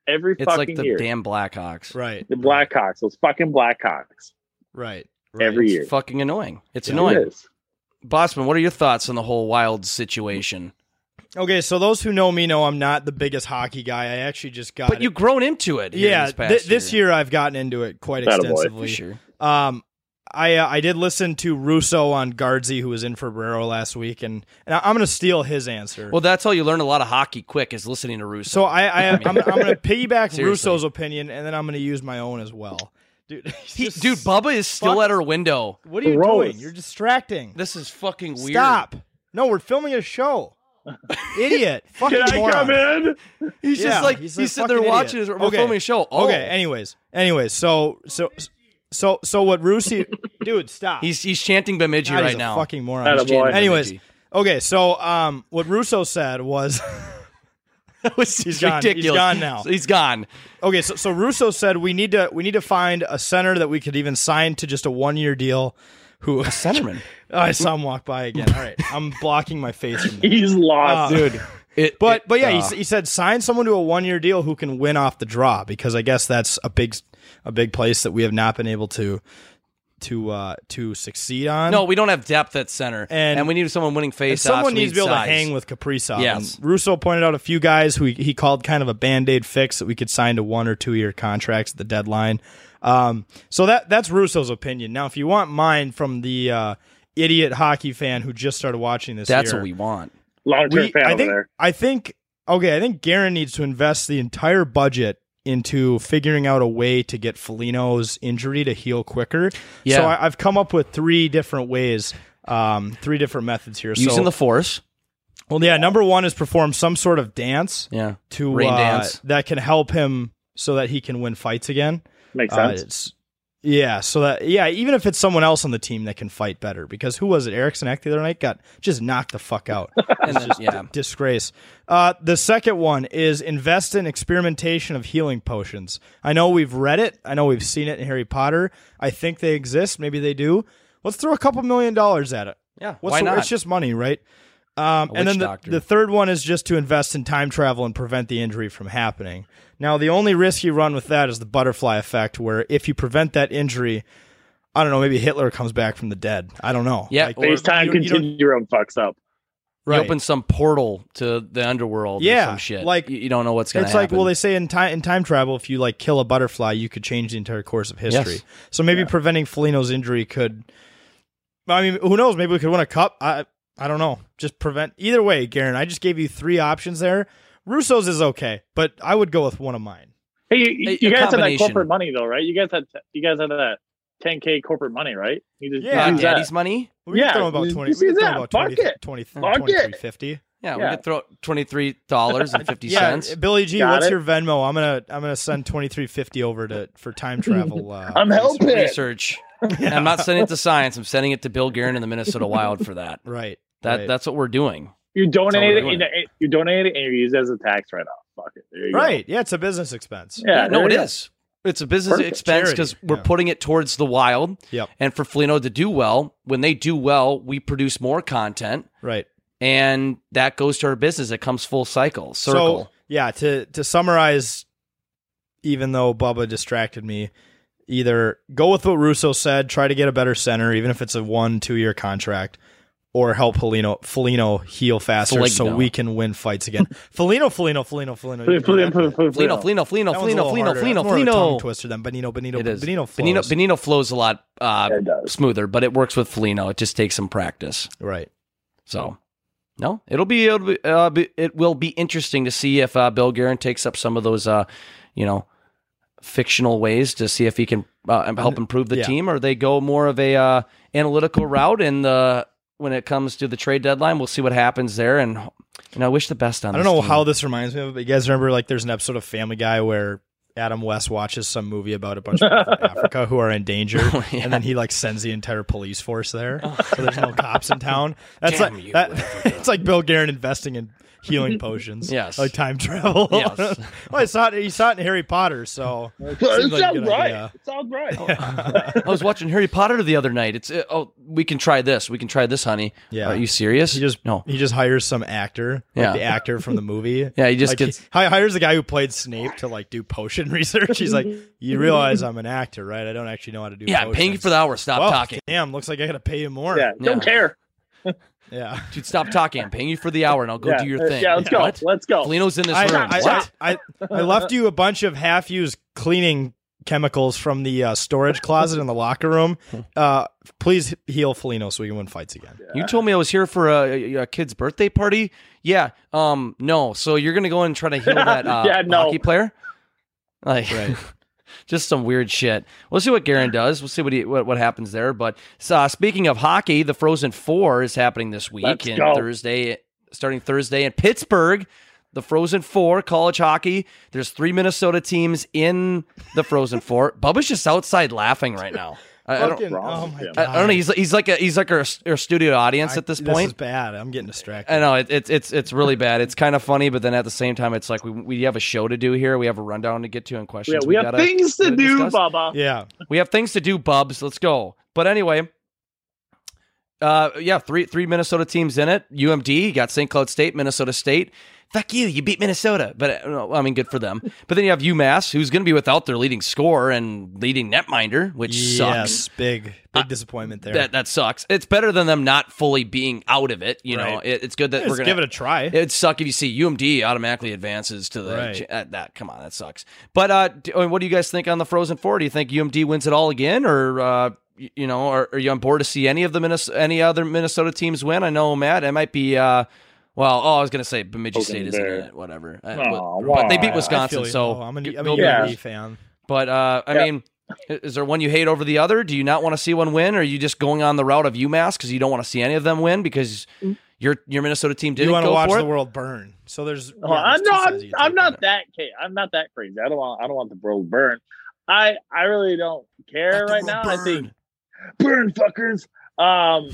Every
It's
fucking
like the
year.
damn Blackhawks.
Right.
the Blackhawks, those fucking Blackhawks.
Right. right.
Every
It's
year.
fucking annoying. It's
Yeah.
annoying.
It is.
Bossman, what are your thoughts on the whole wild situation?
Okay, so those who know me know I'm not the biggest hockey guy. I actually just got
But you've grown into it.
yeah,
this, past
th- this
year.
year I've gotten into it quite
Attaboy.
extensively.
sure.
Um, I uh, I did listen to Russo on Guardsy, who was in for Barreiro last week, and, and I- I'm going to steal his answer.
Well, that's how you learn a lot of hockey quick is listening to Russo.
so I, I am I'm, I'm going to piggyback
Seriously.
Russo's opinion, and then I'm going to use my own as well. Dude, he's
He- dude, Bubba is still
fuck-
at her window.
what are you
Gross.
doing? You're distracting.
This is fucking weird.
Stop. No, we're filming a show. Idiot. Fucking
Can I
moron.
come in?
He's
Yeah,
just like
he's
he's, sitting there
fucking
watching.
idiot.
His, we're
Okay.
filming a show. Oh,
Okay. Anyways, anyways, so so so so what Rusi, dude, stop.
he's he's chanting Bemidji
God, he's
right
a
now.
fucking moron.
He's chanting
Anyways,
Bemidji.
okay, so um, what Russo said was,
that was
He's gone. He's
ridiculous.
gone now.
He's gone.
okay, so so Russo said we need to we need to find a center that we could even sign to just a one year deal. Who a
Centerman,
Oh, I saw him walk by again. All right, I'm blocking my face from.
He's lost.
Uh,
dude. It,
But
it-
but yeah,
uh,
he, he said sign someone to a one year deal who can win off the draw because I guess that's a big a big place that we have not been able to to uh to succeed on.
no, we don't have depth at center,
And-
and, we need someone winning face.
someone needs to be able to hang with Kaprizov.
Yes.
And Russo pointed out a few guys who he, he called kind of a band aid fix that we could sign to one or two year contracts at the deadline. Um, so that that's Russo's opinion. Now, if you want mine from the uh, idiot hockey fan who just started watching this,
That's
year,
what we want.
Long term fan
I
over
think
there.
I think okay. I think Guerin needs to invest the entire budget into figuring out a way to get Foligno's injury to heal quicker.
Yeah.
So I, I've come up with three different ways, um, three different methods here.
Using
so,
the force.
well, yeah, number one is perform some sort of dance
Yeah.
to
Rain
uh,
dance.
that can help him so that he can win fights again.
Makes
Uh,
sense.
it's yeah, so that yeah, even if it's someone else on the team that can fight better, because who was it? Eriksson Ek the other night got just knocked the fuck out.
And then, yeah.
Disgrace. Uh, the second one is invest in experimentation of healing potions. I know we've read it. I know we've seen it in Harry Potter. I think they exist. Maybe they do. Let's throw a couple million dollars at it.
Yeah.
What's
Why
the-
not?
It's just money, right? Um, and then the, the third one is just to invest in time travel and prevent the injury from happening. Now, the only risk you run with that is the butterfly effect, where if you prevent that injury, I don't know, maybe Hitler comes back from the dead. I don't know.
Yeah,
Like,
or-
FaceTime
you don't-
continuum fucks up.
You
right.
open some portal to the underworld or
Yeah,
some shit.
like-
you, you don't know what's going to
It's
happen.
like well, they say in time in time travel, if you like kill a butterfly, you could change the entire course of history.
Yes.
So maybe preventing Foligno's injury could. I mean, who knows? Maybe we could win a cup. I I don't know. Just prevent either way, Guerin. I just gave you three options there. Russo's is okay, but I would go with one of mine.
Hey, you,
A-
you
a
guys had that corporate money though, right? You guys had you guys had that 10k corporate money, right? You just
Yeah.
Use that.
daddy's money?
We
Yeah,
can throw about twenty.
you
We can throw about
Fuck
20,
it.
20,
Fuck
2350.
Yeah,
Yeah.
we could throw $23.50.
Yeah, Billy G,
Got
what's
it.
your Venmo? I'm gonna I'm gonna send twenty three fifty over to for time travel. Uh,
I'm helping.
Research. I'm not sending it to science. I'm sending it to Bill Guerin and the Minnesota Wild for that.
Right.
That
right.
That's what we're doing.
You donate
we're
it, you donate it, and you use it as a tax write off. Fuck it. There you go.
right. Yeah, it's a business expense.
Yeah,
no,
there
it
go.
is. It's a business
Perfect.
expense because we're
yeah.
putting it towards the wild.
Yep.
And for Foligno to do well, when they do well, we produce more content,
Right.
and that goes to our business. It comes full cycle, circle.
So yeah, to to summarize, even though Bubba distracted me, either go with what Russo said, try to get a better center, even if it's a one two year contract, or help Foligno Foligno heal faster so we can win fights again. Felino, Felino, Felino, Felino. you
Put-
can
put-
do that.
put- put-
Felino,
put-
Felino, Felino,
That one's a
Felino,
little
Felino,
harder.
Felino,
That's more of a tongue
Felino.
twister than Benino, Benino,
It is.
Benino
Benino,
flows.
Benino flows a lot uh,
Yeah, it does.
smoother, but it works with Felino. It just takes some practice.
Right.
So, no, it'll be, it'll be, uh, be it will be interesting to see if uh, Bill Guerin takes up some of those, uh, you know, fictional ways to see if he can uh, help improve the
yeah.
team, or they go more of a uh, analytical route. And the when it comes to the trade deadline, we'll see what happens there. And you know, I wish the best on.
I don't
this
know
team.
how this reminds me of, but you guys remember like there's an episode of Family Guy where Adam West watches some movie about a bunch of people from Africa who are in danger,
Oh, yeah.
and then he like sends the entire police force there, so there's no cops in town. That's
Damn
like
you,
that, it's like Bill Guerin investing in healing potions,
Yes.
like time travel.
Yes.
well, I saw it. He saw it in Harry Potter, so
It
Seems like a
sounds
good
right.
idea.
It sounds right.
I was watching Harry Potter the other night. It's uh, oh, we can try this. We can try this, honey.
Yeah.
Are you serious?
he just
no.
he just hires some actor, like
Yeah.
the actor from the movie.
Yeah, he just
like
gets.
he, hires the guy who played Snape to like do potion research. He's like, you realize I'm an actor, right? I don't actually know how to do.
yeah, I'm paying you for the hour. Stop
Well,
talking,
Damn, looks like I gotta pay you more.
Yeah, don't
Yeah.
care.
Yeah.
dude. Stop talking. I'm paying you for the hour, and I'll go
yeah.
do your thing.
Yeah, let's go.
What?
Let's go.
Foligno's in this
I,
room.
I,
what?
I, I, I left you a bunch of half-used cleaning chemicals from the uh, storage closet in the locker room. Uh, please heal Felino so we can win fights again.
You told me I was here for a, a kid's birthday party. Yeah. Um. No. So you're gonna go in and try to heal that uh,
Yeah, no.
hockey player? Like,
Right.
just some weird shit. We'll see what Guerin does. We'll see what he what, what happens there. But uh, speaking of hockey, the Frozen Four is happening this week
Let's
and
go.
Thursday, starting Thursday in Pittsburgh. The Frozen Four college hockey. There's three Minnesota teams in the Frozen Four. Bubba's just outside laughing right now. I, I don't.
Oh my god!
I, I don't know. He's he's like a he's like our, our studio audience
I-
at this point.
This is bad. I'm getting distracted.
I know it, it's it's it's really bad. It's kind of funny, but then at the same time, it's like we we have a show to do here. We have a rundown to get to and
Yeah,
questions.
we, have
gotta-
things to do,
discuss.
Baba.
Yeah.
We have things to do, Bubs. Let's go. But anyway, uh, yeah, three three Minnesota teams in it. UMD you got St. Cloud State, Minnesota State. Fuck you, you beat Minnesota. But uh, I mean, good for them. But then you have UMass, who's going to be without their leading scorer and leading netminder, which sucks.
Yes, big big disappointment there.
That that sucks. It's better than them not fully being out of it. You know, it, it's good that
Let's
we're gonna
give it a try.
It'd suck if you see UMD automatically advances to the
Right.
uh, that. Come on, that sucks. But uh, d- I mean, what do you guys think on the Frozen Four? Do you think UMD wins it all again, or uh, you know, are, are you on board to see any of the Minnesota, any other Minnesota teams win? I know Matt, it might be uh, Well, oh, I was gonna say Bemidji
Poking
State isn't in it. Whatever. Uh,
Aw,
but, but they beat
why?
Wisconsin,
I feel you,
so
though. I'm, an,
g-
I'm
go
a
Yeah.
UAB fan.
But uh, I
Yeah.
mean, i- is there one you hate over the other? Do you not want to see one win, or are you just going on the route of UMass because you don't want to see any of them win because your your Minnesota team didn't
You want to
go
watch
for
the
it?
world burn. So there's.
Oh,
yeah,
I'm
there's two
not.
sides you
I'm
take
not
on
that. ca- I'm not that crazy. I don't want. I don't want the world burn. I I really don't care
Let
right
world
now. I think
burn.
burn fuckers. Um,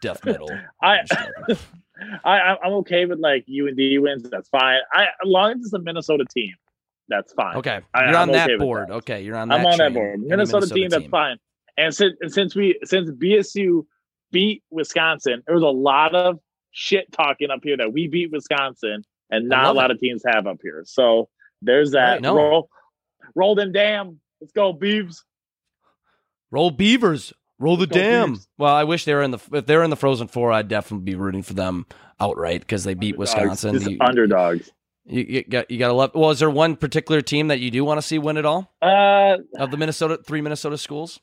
Death metal.
I
I'm just joking.
I I'm I'm okay with like UND wins. That's fine. I as long as it's a Minnesota team, that's fine.
Okay,
I-
you're
I'm
on
okay
that
with
board.
that.
Okay, you're on that.
I'm on that board.
Any
Minnesota, team, that's fine. And since since we since BSU beat Wisconsin, there was a lot of shit talking up here that we beat Wisconsin, and not a lot of teams have up here. So there's that.
Right, no.
Roll, roll them damn. Let's go, Beavs.
Roll Beavers. Roll the
Go
dam.
Beavs.
Well, I wish they were in the if they're in the Frozen Four, I'd definitely be rooting for them outright because they beat Wisconsin.
Just
You-
underdogs.
You, you got you got to love. Well, is there one particular team that you do want to see win it all
Uh,
of the Minnesota three Minnesota schools?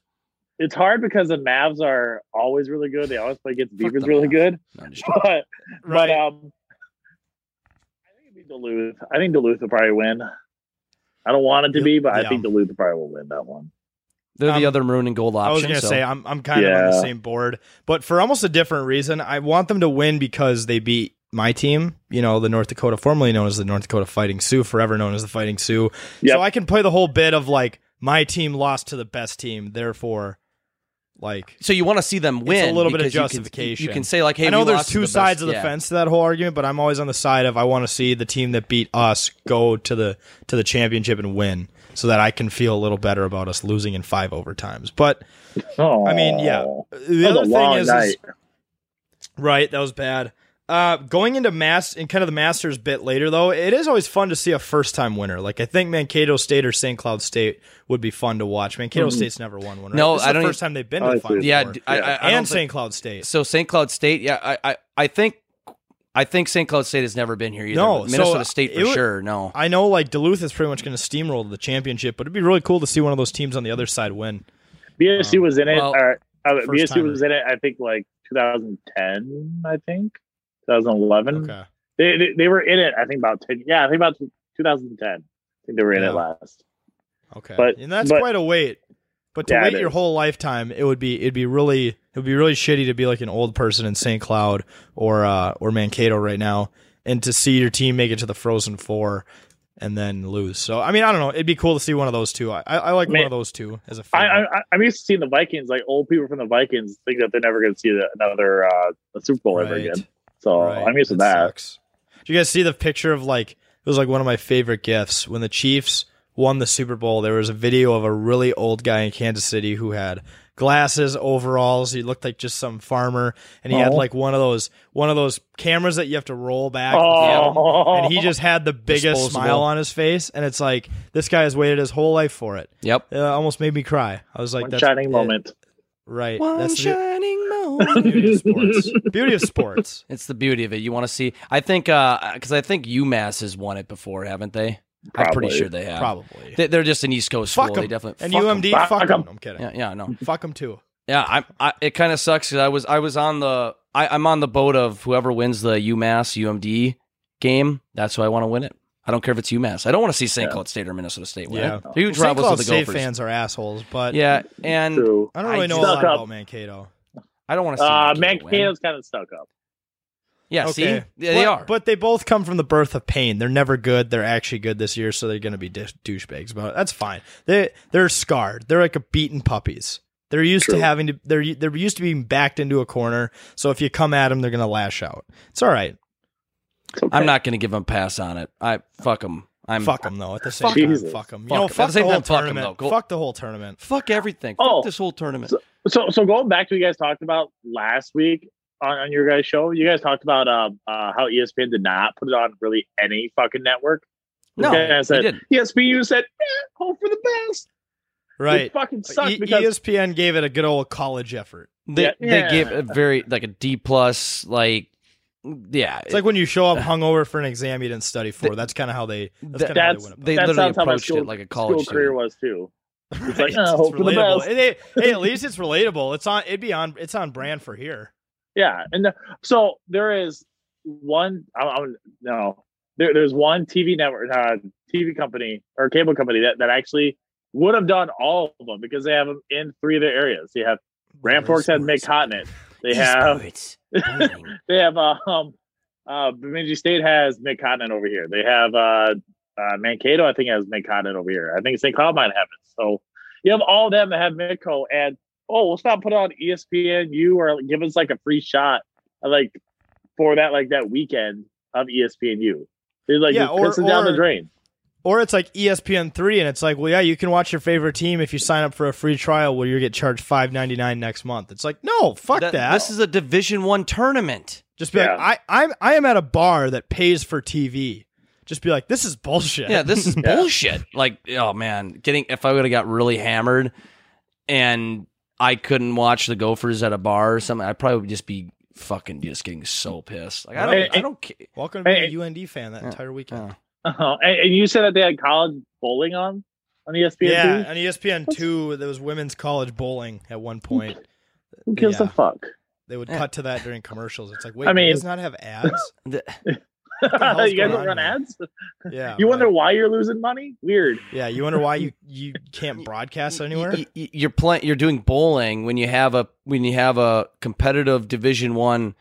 it's hard because the Mavs are always really good. They always play against
Fuck
Beavers really
Mavs.
good.
No, I'm just joking.
But
Right.
but um, I think it'd be Duluth. I think Duluth will probably win. I don't want it to be, but I think Duluth probably will win that one.
They're the
Um,
other maroon and gold option.
I was gonna
so-
say I'm I'm kind of on the same board, but for almost a different reason. I want them to win because they beat my team. You know, the North Dakota, formerly known as the North Dakota Fighting Sioux, forever known as the Fighting Sioux.
Yep.
So I can play the whole bit of like my team lost to the best team, therefore, like
so you want to see them win.
a little bit of
because you can-
justification.
You can, say like, "Hey,
I know
we
there's
lost
two
the
sides
best-
of the
yeah.
fence to that whole argument, but I'm always on the side of I want to see the team that beat us go to the to the championship and win, so that I can feel a little better about us losing in five overtimes. But
Oh,
I mean, yeah. the other thing is, is right, that was bad. Uh, going into mass and kind of the Masters bit later though, it is always fun to see a first time winner. Like I think Mankato State or St. Cloud State would be fun to watch. Mankato
Mhm.
State's never won one. Right?
No,
This
I
the
don't
first time they've been to
I
the
see.
final
Yeah,
four.
d- I, I, I don't
and St. Cloud State.
So St. Cloud State, yeah, I, I, I think, I think St. Cloud State has never been here either.
No,
Minnesota
so
State for
would-
sure. No,
I know like Duluth is pretty much going to steamroll the championship, but it'd be really cool to see one of those teams on the other side win.
BSU was in it.
well,
or, uh, BSU
timer.
was in it. I think like 2010. I think 2011.
Okay.
They, they they were in it. I think about 10. Yeah, I think about 2010. I think they were in
Yeah.
it last.
Okay.
But-
and that's
but-
quite a wait. But to
Yeah,
wait your whole lifetime, it would be it'd be really it would be really shitty to be like an old person in St. Cloud or uh or Mankato right now and to see your team make it to the Frozen Four and then lose. So I mean I don't know. It'd be cool to see one of those two. I, I like one of those two as a fan.
I I'm used to seeing the Vikings. Like old people from the Vikings think that they're never going to see the, another uh, Super Bowl ever again. So
Right.
I'm used to that.
Sucks. Did you guys see the picture of like it was like one of my favorite gifts when the Chiefs won the Super Bowl? There was a video of a really old guy in Kansas City who had glasses, overalls. He looked like just some farmer, and he had
Oh.
like one of those one of those cameras that you have to roll back. the film,
Oh,
And he just had the biggest
Disposable.
smile on his face, and it's like this guy has waited his whole life for it.
yep.
It uh, almost made me cry. I was like,
one
"That's
shining
it."
moment.
right?"
One
That's the
shining moment.
beauty of sports. beauty of sports.
It's the beauty of it. You want to see. I think uh, because I think UMass has won it before, haven't they? I'm pretty sure they have.
Probably.
They, they're just an East Coast
Fuck
school. They definitely
And
fuck 'em.
UMD,
Fuck
fuck
'em.
them. I'm kidding.
Yeah, yeah, no.
Fuck them too.
Yeah, I, I it kind of sucks because I was I was on the I, I'm on the boat of whoever wins the UMass UMD game. That's who I want to win it. I don't care if it's UMass. I don't want to see St.
Yeah.
Cloud State or Minnesota State win.
Yeah.
huge
St.
rivals
Cloud
with the
State
Gophers.
fans are assholes, but
Yeah, and
True.
I don't really
I
know a lot
up.
about Mankato.
I don't want to see
Uh,
Mankato.
Mankato's kind of stuck up.
Yeah, see, yeah, they
But-
are.
But they both come from the birth of pain. They're never good. They're actually good this year, so they're going to be dis- douchebags. But that's fine. They they're scarred. They're like a beaten puppies. They're used to having to. They're they're used to being backed into a corner. So if you come at them, they're going to lash out. It's all right.
It's okay.
I'm not going to give them a pass on it. I fuck them. I'm
fuck them though. At the same
Fuck
time,
'em.
fuck them. You
Fuck
know,
'em.
Fuck
the
the, whole
time, fuck 'em,
tournament.
though.
Fuck the whole tournament.
fuck everything.
Oh.
Fuck this whole tournament.
So, so going back to what you guys talked about last week on, on your guys' show, you guys talked about um, uh, how ESPN did not put it on really any fucking network.
no,
Okay, I
they
said,
didn't.
ESPN said, eh, hope for the best.
Right.
It fucking sucks
E-
because
ESPN gave it a good old college effort.
They
Yeah.
they
Yeah.
gave a very like a D plus like yeah.
It's like when you show up hungover for an exam you didn't study for. That's kind of how they. That's
That-
kind of how they
that's
win it.
they
that
literally
how my
approached
school,
it like a college
school career
student.
was too.
Right.
like, oh, hope for the
relatable.
best.
Hey, hey, at least it's relatable. It's on. It'd be on. It's on brand for here.
Yeah, and the, so there is one. I'm, I'm no. There, there's one TV network, uh, TV company or cable company that, that actually would have done all of them because they have them in three of their areas. You have Grand Forks had Midcontinent. They have they have um uh Bemidji State has Midcontinent over here. They have uh, uh Mankato, I think has Midcontinent over here. I think St. Cloud might have it. So you have all of them that have Midco and oh we'll stop put on ESPNU or give us like a free shot like for that like that weekend of ESPNU. It's like
Yeah,
yeah,
or-
down the
or-
drain.
Or it's like ESPN three, and it's like, well, yeah, you can watch your favorite team if you sign up for a free trial, where you get charged five ninety nine next month. It's like, no, fuck that.
That- This is a Division One tournament.
Just be
Yeah.
like, I, I'm, I am at a bar that pays for TV. Just be like, this is bullshit.
Yeah, this is bullshit. Like, oh man, getting if I would have got really hammered and I couldn't watch the Gophers at a bar or something, I'd probably just be fucking just getting so pissed. Like, I don't,
Hey,
I don't care.
Welcome to being
Hey,
a UND fan that entire weekend.
Yeah.
Uh-huh. And, and you said that they had college bowling on on E ESPN.
Yeah,
too?
on ESPN two, there was women's college bowling at one point.
Who gives
yeah.
a fuck?
They would cut to that during commercials. It's like, wait,
I
I
mean-
mean, does not have ads?
The-
you guys don't run
here?
ads.
Yeah,
You wonder why you're losing money? Weird.
Yeah, you wonder why you you can't broadcast anywhere?
y- y- You're playing. You're doing bowling when you have a when you have a competitive Division One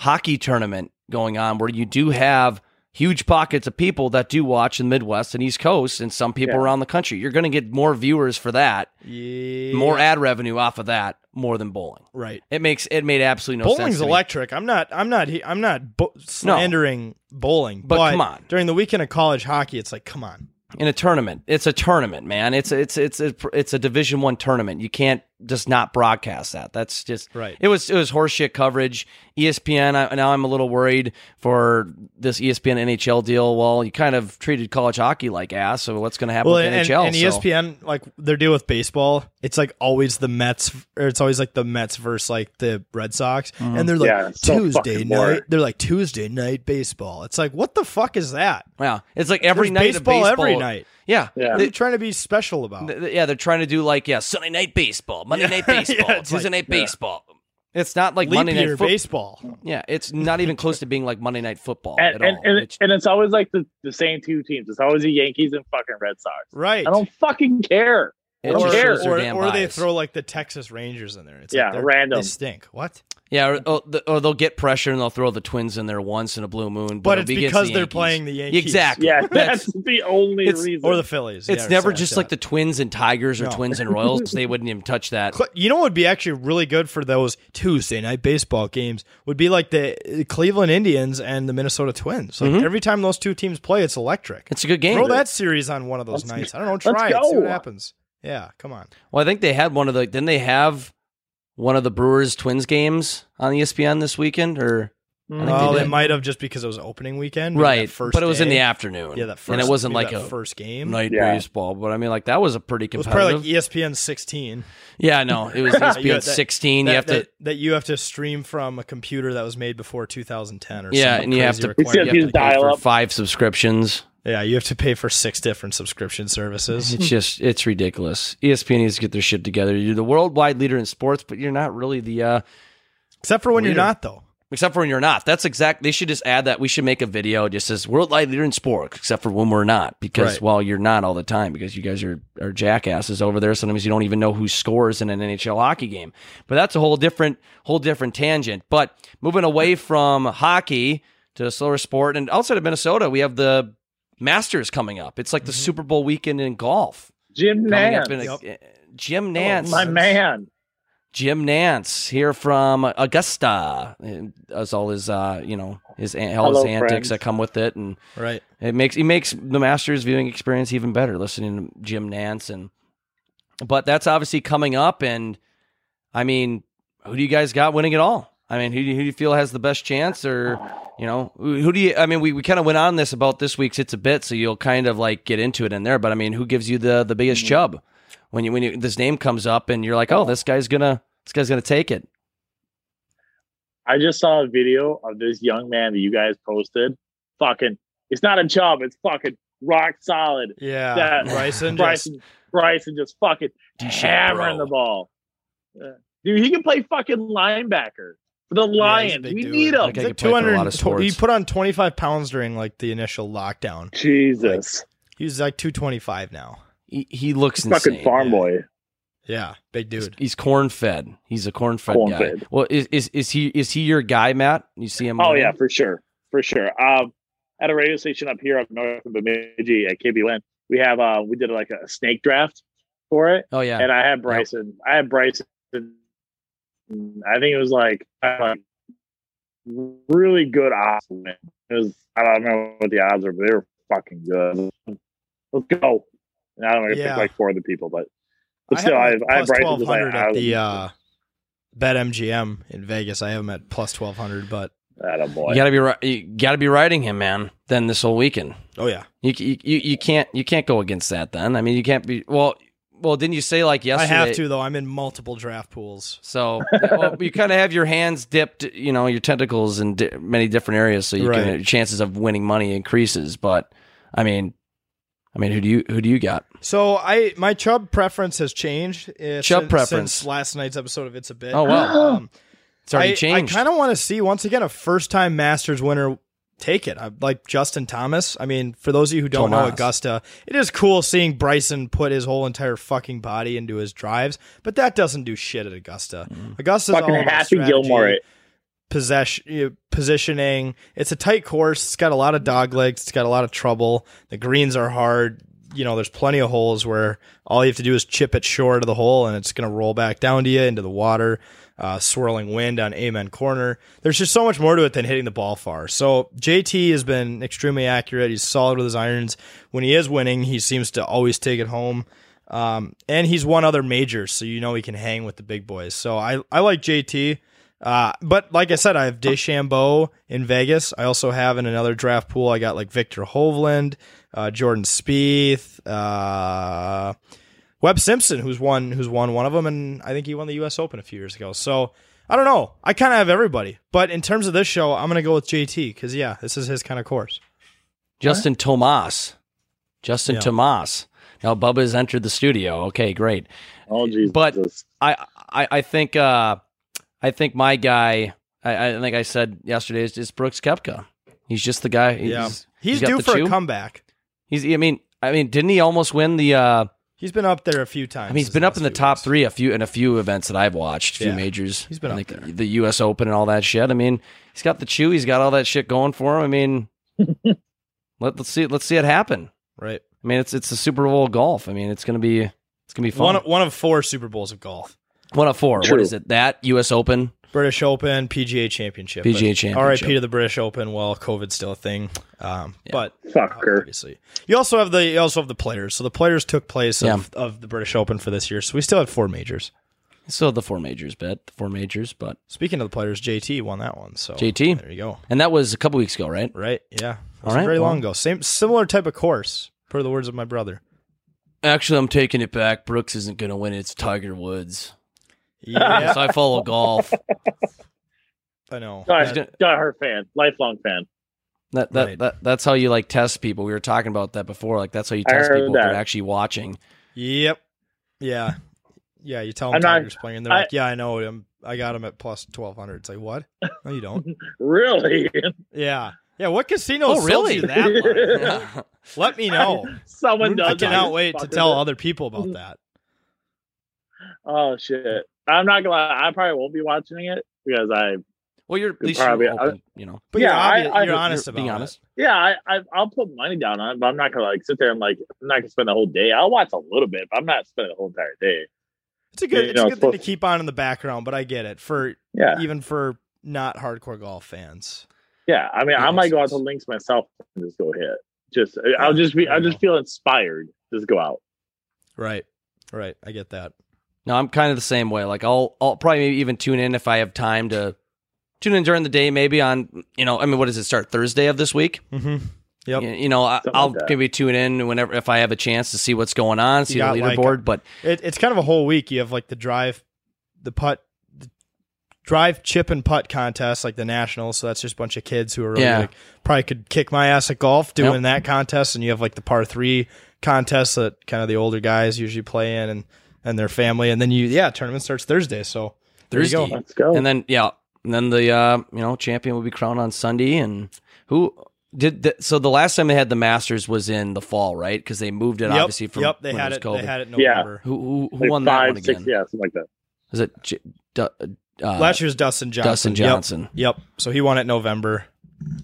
hockey tournament going on, where you do have huge pockets of people that do watch in the Midwest and East Coast, and some people
Yeah.
around the country. You're going to get more viewers for that,
Yeah,
more ad revenue off of that, more than bowling.
right.
It makes it made absolutely no sense.
Bowling's
to me.
electric. I'm not. I'm not. I'm not bo- slandering bowling.
But come on.
during the weekend of college hockey, it's like, come on.
in a tournament. It's a tournament, man. It's it's it's it's, it's a Division One tournament. You can't just not broadcast that. That's just
Right.
It was it was horseshit coverage. ESPN. I, now I'm a little worried for this ESPN NHL deal. Well, you kind of treated college hockey like ass. So what's going to happen
Well,
with
and,
NHL?
and
So-
ESPN, like their deal with baseball, it's like always the Mets, or it's always like the Mets versus like the Red Sox,
Mm-hmm.
and they're like
Yeah, it's so
Tuesday night.
boring.
They're like Tuesday night baseball. It's like what the fuck is that?
yeah, it's like every
There's
night of
baseball,
baseball
every night.
Yeah,
Yeah.
They're trying to be special about.
Th- th- yeah, they're trying to do like yeah, Sunday night baseball, Monday
Yeah.
night baseball,
Yeah, it's
Tuesday
like-
night
yeah.
baseball. It's not like
Leap
Monday night
year
football.
baseball.
Yeah, it's not even close to being like Monday night football
And
at
and,
all.
and,
It's-
and it's always like the, the same two teams. It's always the Yankees and fucking Red Sox.
Right.
I don't fucking care.
It
don't
just
care.
shows their
or, or they throw like the Texas Rangers in there. It's
Yeah,
like
random.
They stink. What?
Yeah, or, or, or they'll get pressure and they'll throw the Twins in there once in a blue moon. But,
But it's
be
because
the
they're
Yankees.
playing the Yankees.
Exactly.
Yeah,
That's-
that's the only
it's-
reason.
Or the Phillies.
It's
Yeah, or
never just
like
like the Twins and Tigers or
No.
Twins and Royals. they wouldn't even touch that.
You know what would be actually really good for those Tuesday night baseball games would be like the Cleveland Indians and the Minnesota Twins. Like every time those two teams play, it's electric.
Mm-hmm. It's a good game.
Throw that series on one of those
Let's-
nights. I don't know.
let's
Try it. See what happens. Yeah, come on.
Well, I think they had one of the. Didn't they have one of the Brewers Twins games on ESPN this weekend? Or
Mm.
Well,
they
they might have just because it was opening weekend,
right,
First,
but it was in the afternoon.
Yeah, that first,
and it wasn't like a
first game.
night
Yeah.
baseball. But I mean, like that was a pretty competitive.
It was probably like ESPN 16.
yeah, no, it was ESPN
You that-
16.
That,
you have to.
that, that you have to stream from a computer that was made before 2010 or
yeah,
some
and you have to,
requirement.
Except
you
you
have to pay
dial
for
up.
five subscriptions.
Yeah, you have to pay for six different subscription services.
It's just it's ridiculous. ESPN needs to get their shit together. You're the worldwide leader in sports, but you're not really the uh
Except for when you're not, though.
except for when you're not. That's exact they should just add that. We should make a video just says worldwide leader in sports, except for when we're not. Because
Right.
well, you're not all the time because you guys are are jackasses over there. Sometimes you don't even know who scores in an NHL hockey game. But that's a whole different whole different tangent. But moving away from hockey to a slower sport and outside of Minnesota, we have the Masters coming up. It's like the Super Bowl weekend in golf.
Jim
Nantz. a-. Jim Nantz.
my man.
Jim Nantz here from Augusta as all his uh you know his all
Hello,
his antics
friends.
that come with it and
Right.
it makes he makes the Masters viewing experience even better listening to Jim Nantz and but that's obviously coming up and I mean who do you guys got winning it all? I mean who do you, who do you feel has the best chance or you know who who do you I mean we, we kind of went on this about this week's it's a bit so you'll kind of like get into it in there but I mean who gives you the the biggest mm-hmm. chub when you when you this name comes up and you're like oh, oh this guy's gonna this guy's gonna take it
I just saw a video of this young man that you guys posted. Fucking, it's not a chub. It's fucking rock solid.
Yeah.
That-
Bryson. just-
Bryson, Bryson just fucking hammering
bro.
the ball. Yeah. Dude, he can play fucking linebacker. For the
he's a
Lions.
big
we
dude.
need him.
Okay.
He's
could
like
play
200
lot of sports.
He put on 25 pounds during like the initial lockdown.
Jesus,
He's like 225 now.
He, he looks
fucking
insane.
farm
yeah.
boy.
Yeah, big dude.
he's corn fed. He's a corn fed
Corn
guy.
fed.
Well, is, is is he is he your guy, Matt? You see him?
Oh
around?
yeah, for sure, for sure. Um, at a radio station up here up north of Bemidji at KBN, we have uh, we did like a snake draft for it,
Oh yeah.
and I had Bryson. I had Bryson. I think it was like like really good odds. It was I don't remember what the odds are, but they were fucking good. Let's go. And I don't know, I
Yeah.
picked like four other people, but but
I
still, I
have
have, I
at
have
plus
Bryson. just like,
1200
I
at the
was-
uh, Bet MGM in Vegas. I have him at plus 1200, but
Attaboy.
you gotta be ri- you gotta be riding him, man. Then this whole weekend,
oh yeah.
you, you you you can't you can't go against that. Then I mean, you can't be well. Well, didn't you say like yesterday?
I have to though. I'm in multiple draft pools.
So well, you kind of have your hands dipped, you know, your tentacles in di- many different areas, so you can your chances of winning money increases. But I mean, I mean, who do you who do you got?
So I my Chubb preference has changed. uh,
Chubb
since,
preference.
since last night's episode of It's a Bit.
Oh wow,
Um,
it's already
I,
changed.
I kind of want to see once again a first time Masters winner take it. I like Justin Thomas. I mean, for those of you who don't know Augusta, it is cool seeing Bryson put his whole entire fucking body into his drives, but that doesn't do shit at Augusta. Mm-hmm. Augusta's
fucking
all about
Happy
strategy,
Gilmore. It.
possession, positioning. It's a tight course. It's got a lot of dog legs. It's got a lot of trouble. The greens are hard. You know, there's plenty of holes where all you have to do is chip it short of the hole, and it's going to roll back down to you into the water. Uh, swirling wind on Amen Corner. There's just so much more to it than hitting the ball far. So JT has been extremely accurate. He's solid with his irons. When he is winning, he seems to always take it home. Um, and he's won other majors, so you know he can hang with the big boys. So I, I like JT. Uh, but like I said, I have DeChambeau in Vegas. I also have in another draft pool. I got like Viktor Hovland, uh, Jordan Spieth, uh, Webb Simpson, who's won who's won one of them, and I think he won the U.S. Open a few years ago. So I don't know. I kind of have everybody, but in terms of this show, I'm gonna go with JT because yeah, this is his kind of course.
Justin Tomas, Justin
Yeah.
Tomas. Now Bubba has entered the studio. Okay, great.
Oh Jesus!
But- I I, I think uh, I think my guy. I, I think I said yesterday is, is Brooks Koepka. He's just the guy. He's,
Yeah, he's,
got
due for
chew.
a comeback.
He's. I mean. I mean, didn't he almost win the? uh
He's been up there a few times.
I mean, he's
these
been up in the top
weeks.
three a few in a few events that I've watched, a few
Yeah.
majors.
He's been
I
up
think
there.
The U.S. Open and all that shit. I mean, he's got the chew. He's got all that shit going for him. I mean, let, let's see. Let's see it happen.
Right.
I mean, it's it's the Super Bowl of golf. I mean, it's gonna be it's gonna be fun.
One of, one of four Super Bowls of golf.
One of four. What
True.
is it? That U.S. Open.
British Open, PGA Championship.
PGA
But
Championship.
RIP to the British Open. Well, COVID's still a thing. Um,
Yeah.
But
Fucker.
obviously, you also have the you also have the players. So the players took place
Yeah.
of, of the British Open for this year. So we still have four majors.
Still the four majors bet, the four majors, but
Speaking of the players, JT won that one. So
JT.
there you go.
and that was a couple weeks ago, right?
Right? Yeah. It was
right,
very
well-
long ago. Same similar type of course, per the words of my brother.
Actually, I'm taking it back. Brooks isn't going to win. It's Tiger Woods.
Yeah,
So I follow golf.
I know.
Die,
He's gonna-
die fan, lifelong fan.
That that,
Right.
that that's how you like test people. We were talking about that before. Like that's how you test
heard
people if they're actually watching.
Yep. Yeah. Yeah. You tell them
I'm not-
Tiger's playing, and they're
I-
like, "Yeah, I know him. I got him at plus twelve hundred. It's like, what? No, you don't.
Really?
yeah. Yeah. What casino
Oh, really?
you that line? Let me know.
Someone does.
I cannot wait to
Fucker.
tell other people about that.
Oh shit! I'm not gonna lie. I probably won't be watching it because I,
well, you're at least
Probably-
you're open, you know.
But
Yeah,
you're,
I-
obvi-
I-
you're honest
you're
about
being
it.
honest.
yeah, I, I, I'll put money down on it, but I'm not gonna like sit there and like I'm not gonna spend the whole day. I'll watch a little bit, but I'm not spending the whole entire day.
It's a good,
You
it's
know,
a good thing to keep on in the background, but I get it for
Yeah,
even for not hardcore golf fans.
yeah. I mean, I might
makes
go out to links myself and just go hit. Just, I'll just be,
there
I'll just feel inspired. Just go out.
Right. Right. I get that.
No, I'm kind of the same way. Like I'll I'll probably maybe even tune in if I have time to tune in during the day. Maybe on you know I mean what does it start Thursday of this week?
Mm-hmm. Yep.
You, you know I, I'll
like
maybe tune in whenever if I have a chance to see what's going on, see the
got, like,
leaderboard. but
It, it's kind of a whole week. You have like the drive, the putt, the drive, chip, and putt contest, like the nationals. So that's just a bunch of kids who are really
Yeah.
like probably could kick my ass at golf doing that contest. And you have like the par three contest that kind of the older guys usually play in and and their family. And then you yeah, tournament starts Thursday. So there you
Thursday.
go.
Let's go.
and then yeah, and then the uh, you know champion will be crowned on Sunday. And who did the, so? The last time they had the Masters was in the fall, right? Because they moved it
yep,
obviously from
yep. They
when
had
it,
it.
was
They had it in
Yeah.
November.
Who who, who
Like
won that
five,
one
six,
again?
yeah, something like that.
Is it J- uh,
Last year's Dustin Johnson.
Dustin
Yep.
Johnson?
Yep. So he won it in November.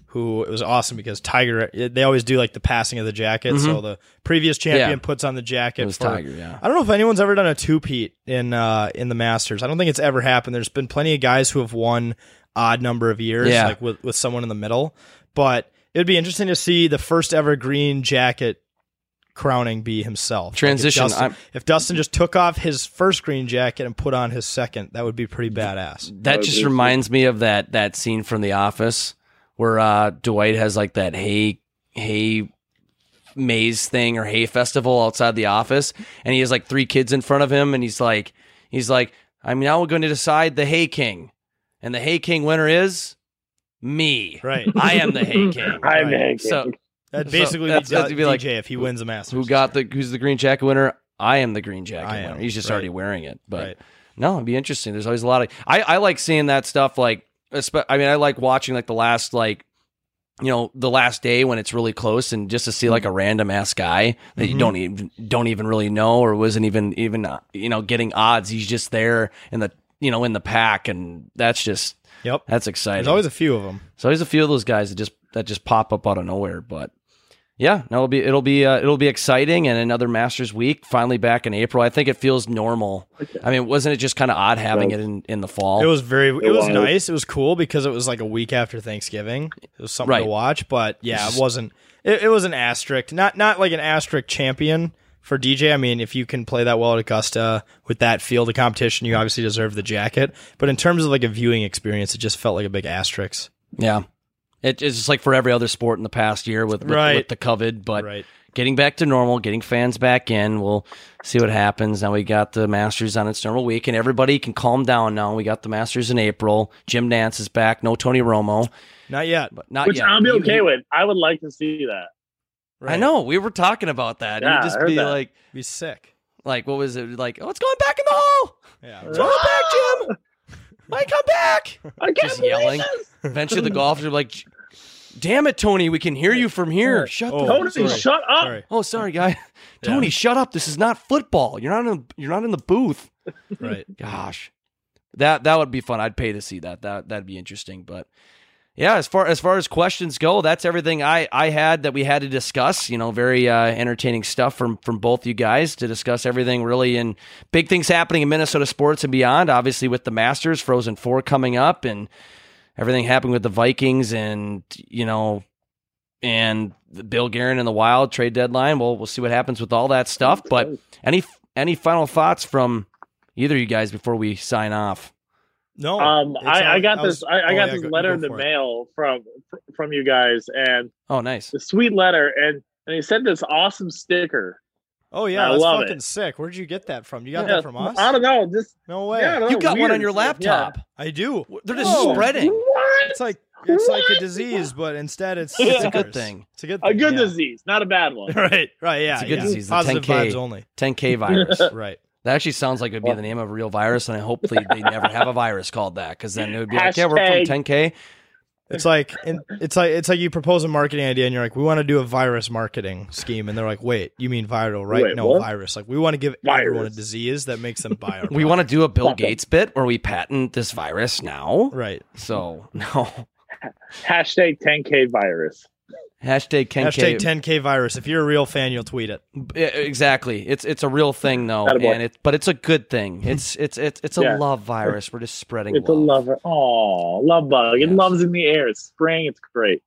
Who it was awesome because Tiger. They always do like the passing of the jacket. So the previous champion
Yeah.
puts on the jacket.
It was
for,
Tiger, yeah.
I don't know if anyone's ever done a two peat in uh, in the Masters. I don't think it's ever happened. There's been plenty of guys who have won odd number of years,
Yeah.
like with with someone in the middle. But it would be interesting to see the first ever green jacket crowning be himself. Like, if
Transition,
Dustin- if Dustin just took off his first green jacket and put on his second, that would be pretty badass.
That just
this-
reminds me of that that scene from The Office where uh, Dwight has like that hay hay maze thing or hay festival outside the office, and he has like three kids in front of him, and he's like he's like I'm now going to decide the Hay King, and the Hay King winner is me.
Right.
I am the Hay King.
I'm
Right.
Hank.
So
That'd
So
basically
that's-
be,
that'd be like,
DJ if he wins the Masters.
who got the who's the green jacket winner? I am the green jacket
I am,
winner. He's just
right.
already wearing it, but.
Right.
No, it'd be interesting. There's always a lot of I, I like seeing that stuff like espe- I mean I like watching like the last like you know the last day when it's really close and just to see like a random ass guy that you
Mhm.
don't even don't even really know or wasn't even even uh, you know getting odds he's just there in the you know in the pack and that's just
Yep.
that's exciting.
There's always a few of them.
So there's a few of those guys that just that just pop up out of nowhere. But yeah, no, it'll be it'll be uh, it'll be exciting and another Masters week finally back in April. I think it feels normal. I mean, wasn't it just kind of odd having it in, in the fall?
It was very. It,
It
was,
was.
nice. It was cool because it was like a week after Thanksgiving. It was something
Right.
to watch. But yeah, it wasn't. It, it was an asterisk. Not not like an asterisk champion for DJ. I mean, if you can play that well at Augusta with that field of competition, you obviously deserve the jacket. But in terms of like a viewing experience, it just felt like a big asterisk.
yeah. It, it's just like for every other sport in the past year with with,
Right.
with the COVID, but
right.
getting back to normal, getting fans back in. We'll see what happens. Now we got the Masters on its normal week, and everybody can calm down now. We got the Masters in April. Jim Nantz is back. No Tony Romo,
Not yet.
but not
Which
yet.
I'll be okay
you-
with. I would like to see that.
Right.
I know we were talking about that.
Yeah,
You'd
I
just
heard
be
that.
like,
Be sick.
like what was it? Like, oh, it's going back in the hole.
Yeah.
Throw it back, Jim. Mike, come back.
I can't
Just yelling.
this.
Eventually, the golfers are like, "Damn it, Tony, we can hear you from here. Shut
Oh,
the
Tony,
sorry.
shut up.
Sorry.
Oh, sorry, guy. Tony, shut up. This is not football. You're not in. You're not in the booth.
Right.
Gosh, that that would be fun. I'd pay to see that. That that'd be interesting. But yeah, as far as far as questions go, that's everything I I had that we had to discuss. You know, very uh, entertaining stuff from from both you guys to discuss everything really and big things happening in Minnesota sports and beyond. Obviously, with the Masters, Frozen Four coming up, and everything happening with the Vikings, and you know. And Bill Guerin and the Wild trade deadline. Well, we'll see what happens with all that stuff. But any any final thoughts from either of you guys before we sign off?
No.
Um, I, I got
I was-
this. I, I
oh,
got
yeah,
this
go-
letter
go
in the
for it.
mail from from you guys, and
Oh, nice.
the sweet letter, and and he sent this awesome sticker.
Oh yeah,
I
that's
love
fucking
it.
sick. Where'd you get that from? You got
Yeah,
that from us?
I don't know. Just
No way.
yeah, I
You got one on your
stuff, yeah.
laptop.
I do.
They're just
Oh,
spreading.
What?
It's like it's like a disease, but instead it's
It's a good thing.
It's a good
A good
yeah.
disease, not a bad one.
Right, right, yeah.
It's a good
yeah.
disease, the
Positive
10K.
vibes only.
10K virus.
Right.
That actually sounds like it would be the name of a real virus, and I hopefully they never have a virus called that because then it would be like, yeah, we're from
Hashtag-
10K.
It's like it's like it's like you propose a marketing idea and you're like, we want to do a virus marketing scheme, and they're like, wait, you mean viral, right?
Wait,
no,
what?
virus. Like we want to give everyone a
Virus.
disease that makes them buy our.
We want to do a Bill Gates bit where we patent this virus now.
right.
So no.
Hashtag 10k virus.
Hashtag 10K.
Hashtag 10k virus. If you're a real fan, you'll tweet it.
Yeah, exactly. It's it's a real thing though,
Attaboy.
and it but it's a good thing. It's it's it's it's a
Yeah.
love virus. We're just spreading
It's a lover. Oh, love bug. It loves in the air. It's spring. It's great.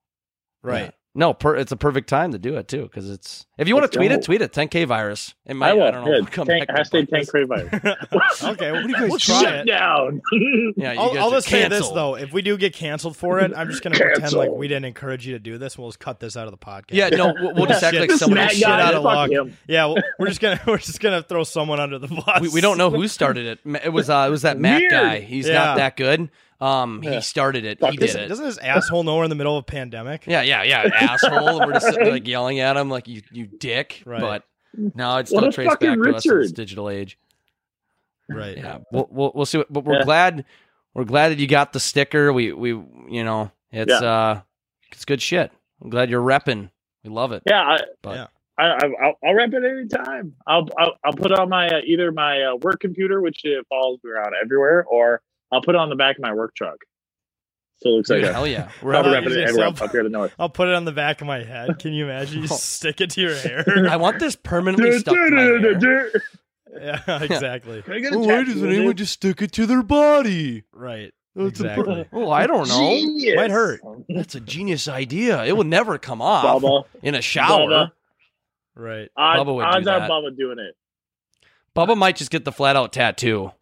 Right.
Yeah. No, per, it's a perfect time to do it too because it's if you want
Let's
to tweet
go.
it, tweet it. 10k virus. It might.
I
I,
will.
don't know.
Yeah,
come
tank,
back
hashtag 10k virus.
okay. What do you guys
Well,
try
shut
it?
down.
Yeah, you
I'll,
guys
I'll
are
just say this though: if we do get canceled for it, I'm just gonna pretend like we didn't encourage you to do this. We'll just cut this out of the podcast.
Yeah, no, we'll, we'll just act
Shit.
like
This
someone.
Shit out of
fuck
luck.
him.
Yeah, well, we're just gonna we're just gonna throw someone under the bus.
We, we don't know who started it. It was uh, it was that Matt
Weird.
guy. He's
Yeah.
not that good. Um, he started it.
Fuck
He
this-
did it.
Doesn't this asshole know we're in the middle of a pandemic?
Yeah, yeah, yeah, asshole. We're just sitting like yelling at him like you, you dick.
Right.
But no, it still
a
traced back
fucking
to us in this digital age.
Right.
Yeah, we'll we'll, we'll see. What, but we're
Yeah.
glad we're glad that you got the sticker. We we you know it's
Yeah.
uh it's good shit. I'm glad you're repping. We love it.
Yeah, I,
But
Yeah.
I, I, I'll, I'll rep it anytime. I'll, I'll, I'll put on my uh, either my uh, work computer, which it follows me around everywhere, or I'll put it on the back of my work truck. So it looks like
Dude,
a,
hell yeah. We're
I'll
How
rep
about
it
you
everywhere
yourself?
up here to the north.
I'll put it on the back of my head. Can you imagine? You
Oh.
stick it to your hair.
I want this permanently stuck to my hair.
yeah, exactly.
Can I get a
Oh, why doesn't anyone
it?
just stick it to their body?
Right.
That's a
Exactly.
oh, I don't know.
Genius.
Might hurt.
That's a genius idea. It would never come off
Bubba,
in a shower.
Bubba.
Right.
Odds,
Bubba would do
odds are
that.
Bubba doing it.
Bubba might just get the flat out tattoo.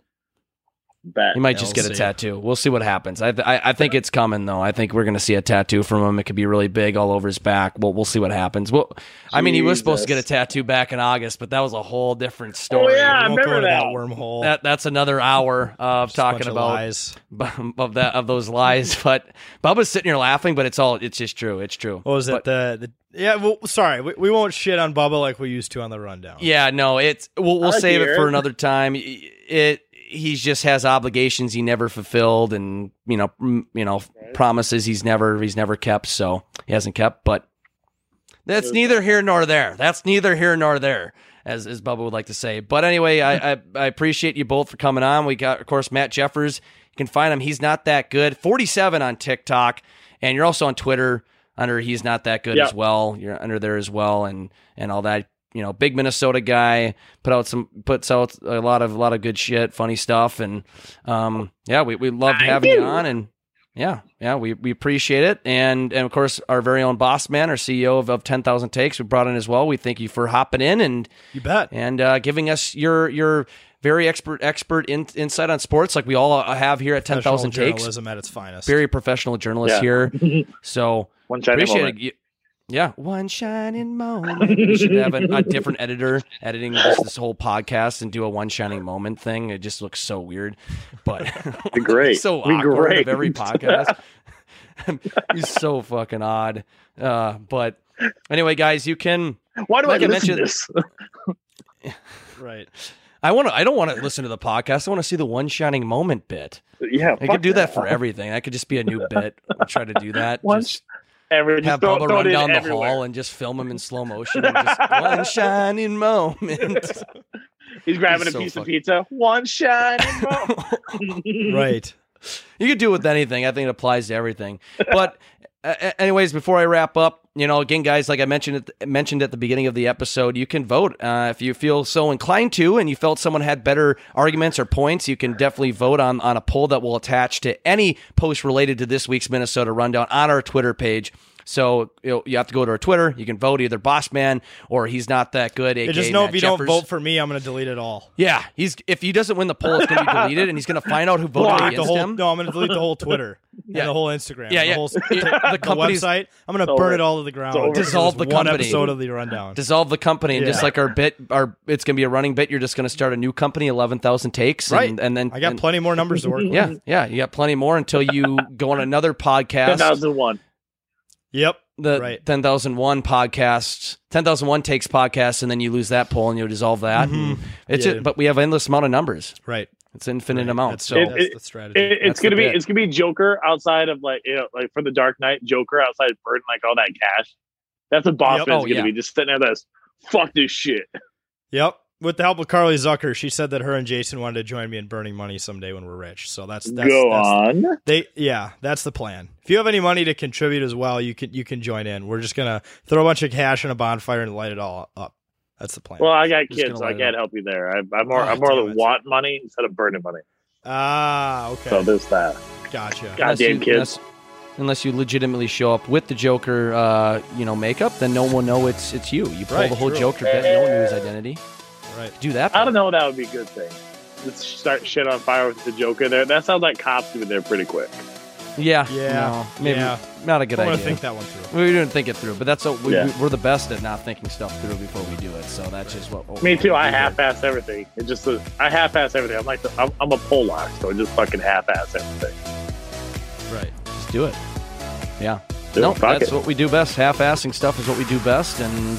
Bet.
He might just
we'll
get a tattoo. We'll see what happens. I, th- I I think it's coming though. I think we're going to see a tattoo from him. It could be really big all over his back. We'll we'll see what happens. Well, I mean, he was supposed to get a tattoo back in August, but that was a whole different oh, story.
Oh, yeah, I
We won't
remember
that
that.
wormhole.
That that's another hour of
Just a bunch
talking
of
about
lies.
of that of those lies. But Bubba's sitting here laughing, but it's all it's just true. It's true.
What was
But-
it? The, the yeah. Well, sorry, we, we won't shit on Bubba like we used to on the rundown.
Yeah, no, it's we'll we'll
I
save it for another time. It he just has obligations he never fulfilled, and you know, m- you know, promises he's never he's never kept. So he hasn't kept. But that's neither here nor there. That's neither here nor there, as as Bubba would like to say. But anyway, I I, I appreciate you both for coming on. We got, of course, Matt Jeffers. You can find him. He's not that good. Forty seven on TikTok, and you're also on Twitter under he's not that good
Yeah.
as well. You're under there as well, and and all that. You know, big Minnesota guy put out some puts out a lot of a lot of good shit, funny stuff, and um, yeah, we we loved
Thank
having you
you.
on, and yeah, yeah, we, we appreciate it, and and of course our very own boss man, our CEO of, of Ten Thousand Takes, we brought in as well. We thank you for hopping in and
You bet.
and uh, giving us your your very expert expert in, insight on sports, like we all have here at Ten Thousand Takes.
journalism at its finest.
Very professional journalist
Yeah.
here, so
One shiny
appreciate
moment.
it. You- Yeah, one shining moment. we should have a, a different editor editing this, this whole podcast and do a one shining moment thing. It just looks so weird, but
Be great.
so
Be
awkward
great.
of every podcast. He's so fucking odd. Uh, but anyway, guys, you can.
Why do
Like
I
I
listen to
mentioned-
this?
Right.
I want to. I don't want to listen to the podcast. I want to see the one shining moment bit.
yeah,
I could do that for everything. That could just be a new bit. I'll try to do that.
One
Just
Every, just
have
throw,
Bubba
throw
run down the
everywhere.
hall and just film him in slow motion. Just one shining moment.
He's grabbing
He's
a
so
piece of pizza. One shining moment.
Right.
You could do it with anything. I think it applies to everything. But uh, anyways, before I wrap up, you know, again, guys, like I mentioned at mentioned at the beginning of the episode, you can vote uh, if you feel so inclined to, and you felt someone had better arguments or points. You can definitely vote on on a poll that will attach to any post related to this week's Minnesota rundown on our Twitter page. So you, know, you have to go to our Twitter. You can vote either Boss Man or he's not that good. Aka
just know
Matt
if you
Jeffers.
don't vote for me, I'm going to delete it all.
yeah, he's if he doesn't win the poll, it's going to be deleted, and he's going to find out who voted
Block
The
against
whole,
him.
no, I'm going to delete the whole Twitter.
Yeah.
And the whole Instagram.
Yeah,
the
yeah.
Whole,
The
the, website. I'm going to burn it all to the ground.
It's over.
This is
Dissolve the company.
one
company.
episode of the rundown.
dissolve the company and just like our bit our it's going to be a running bit you're just going to start a new company 11,000 takes and,
Right.
and then
I got
and-
plenty more numbers to work with.
yeah yeah you got plenty more until you go on another podcast
thousand one.
Yep.
the
Right.
10,001 podcast 10,001 takes podcast and then you lose that poll and you dissolve that and mm-hmm. it's
Yeah.
it, but we have endless amount of numbers
Right.
it's infinite
Right.
amount
That's,
so
It-
that's the strategy.
It,
That's
it's gonna be
bit.
it's gonna be Joker outside of like you know like for the Dark Knight Joker outside of burning like all that cash. That's what Boss
Yep.
Man's
Oh,
gonna
yeah.
be just sitting there. This fuck this shit.
Yep. With the help of Carly Zucker, she said that her and Jason wanted to join me in burning money someday when we're rich. So that's that's,
Go
that's
on.
They yeah, that's the plan. If you have any money to contribute as well, you can you can join in. We're just gonna throw a bunch of cash in a bonfire and light it all up. That's the plan.
Well, I got
Just
kids, so I can't help you there. I, I'm more
Oh,
I'm more
damn
of the want money instead of burning money.
ah, okay,
So there's that.
gotcha.
Unless
Goddamn
you,
kids.
unless, unless you legitimately show up with the Joker uh, you know makeup then no one will know it's it's you you pull
Right,
the whole
true.
Joker bit no one knew his identity
Right.
do that
I don't know. That would be a good thing. Let's start shit on fire with the Joker there. That sounds like cops doing there pretty quick.
Yeah,
Yeah,
no, maybe
yeah.
not a good
I'm
idea.
think that one through.
we didn't think it through, but that's what we,
Yeah.
we, we're the best at not thinking stuff through before we do it. So that's just what. what
Me
we
too. I half-ass everything. It just uh, I half-ass everything. I'm like the, I'm, I'm a Pollock, so I just fucking half-ass everything.
Right.
Just do it. Yeah.
Dude,
no,
fuck
that's
it.
what we do best. Half-assing stuff is what we do best, and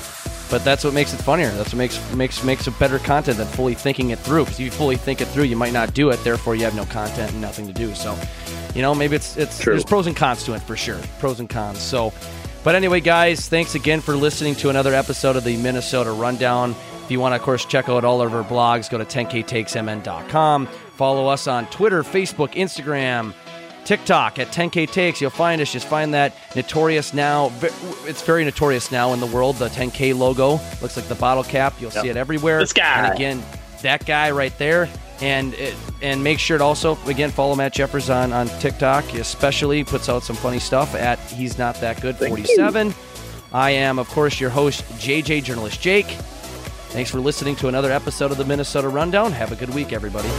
but that's what makes it funnier. That's what makes makes makes a better content than fully thinking it through. Because if you fully think it through, you might not do it. Therefore, you have no content and nothing to do. So, you know, maybe it's it's
True.
there's pros and cons to it for sure. Pros and cons. So, but anyway, guys, thanks again for listening to another episode of the Minnesota Rundown. If you want to, of course, check out all of our blogs, go to 10ktakesmn.com. Follow us on Twitter, Facebook, Instagram, TikTok at 10K Takes. You'll find us. Just find that notorious now. It's very notorious now in the world. The 10K logo looks like the bottle cap. You'll
Yep.
see it everywhere.
This guy.
And again, that guy right there. And it, and make sure to also again follow Matt Jeffers on on TikTok. He especially puts out some funny stuff at He's Not That Good 47. I am of course your host JJ journalist Jake. Thanks for listening to another episode of the Minnesota Rundown. Have a good week, everybody.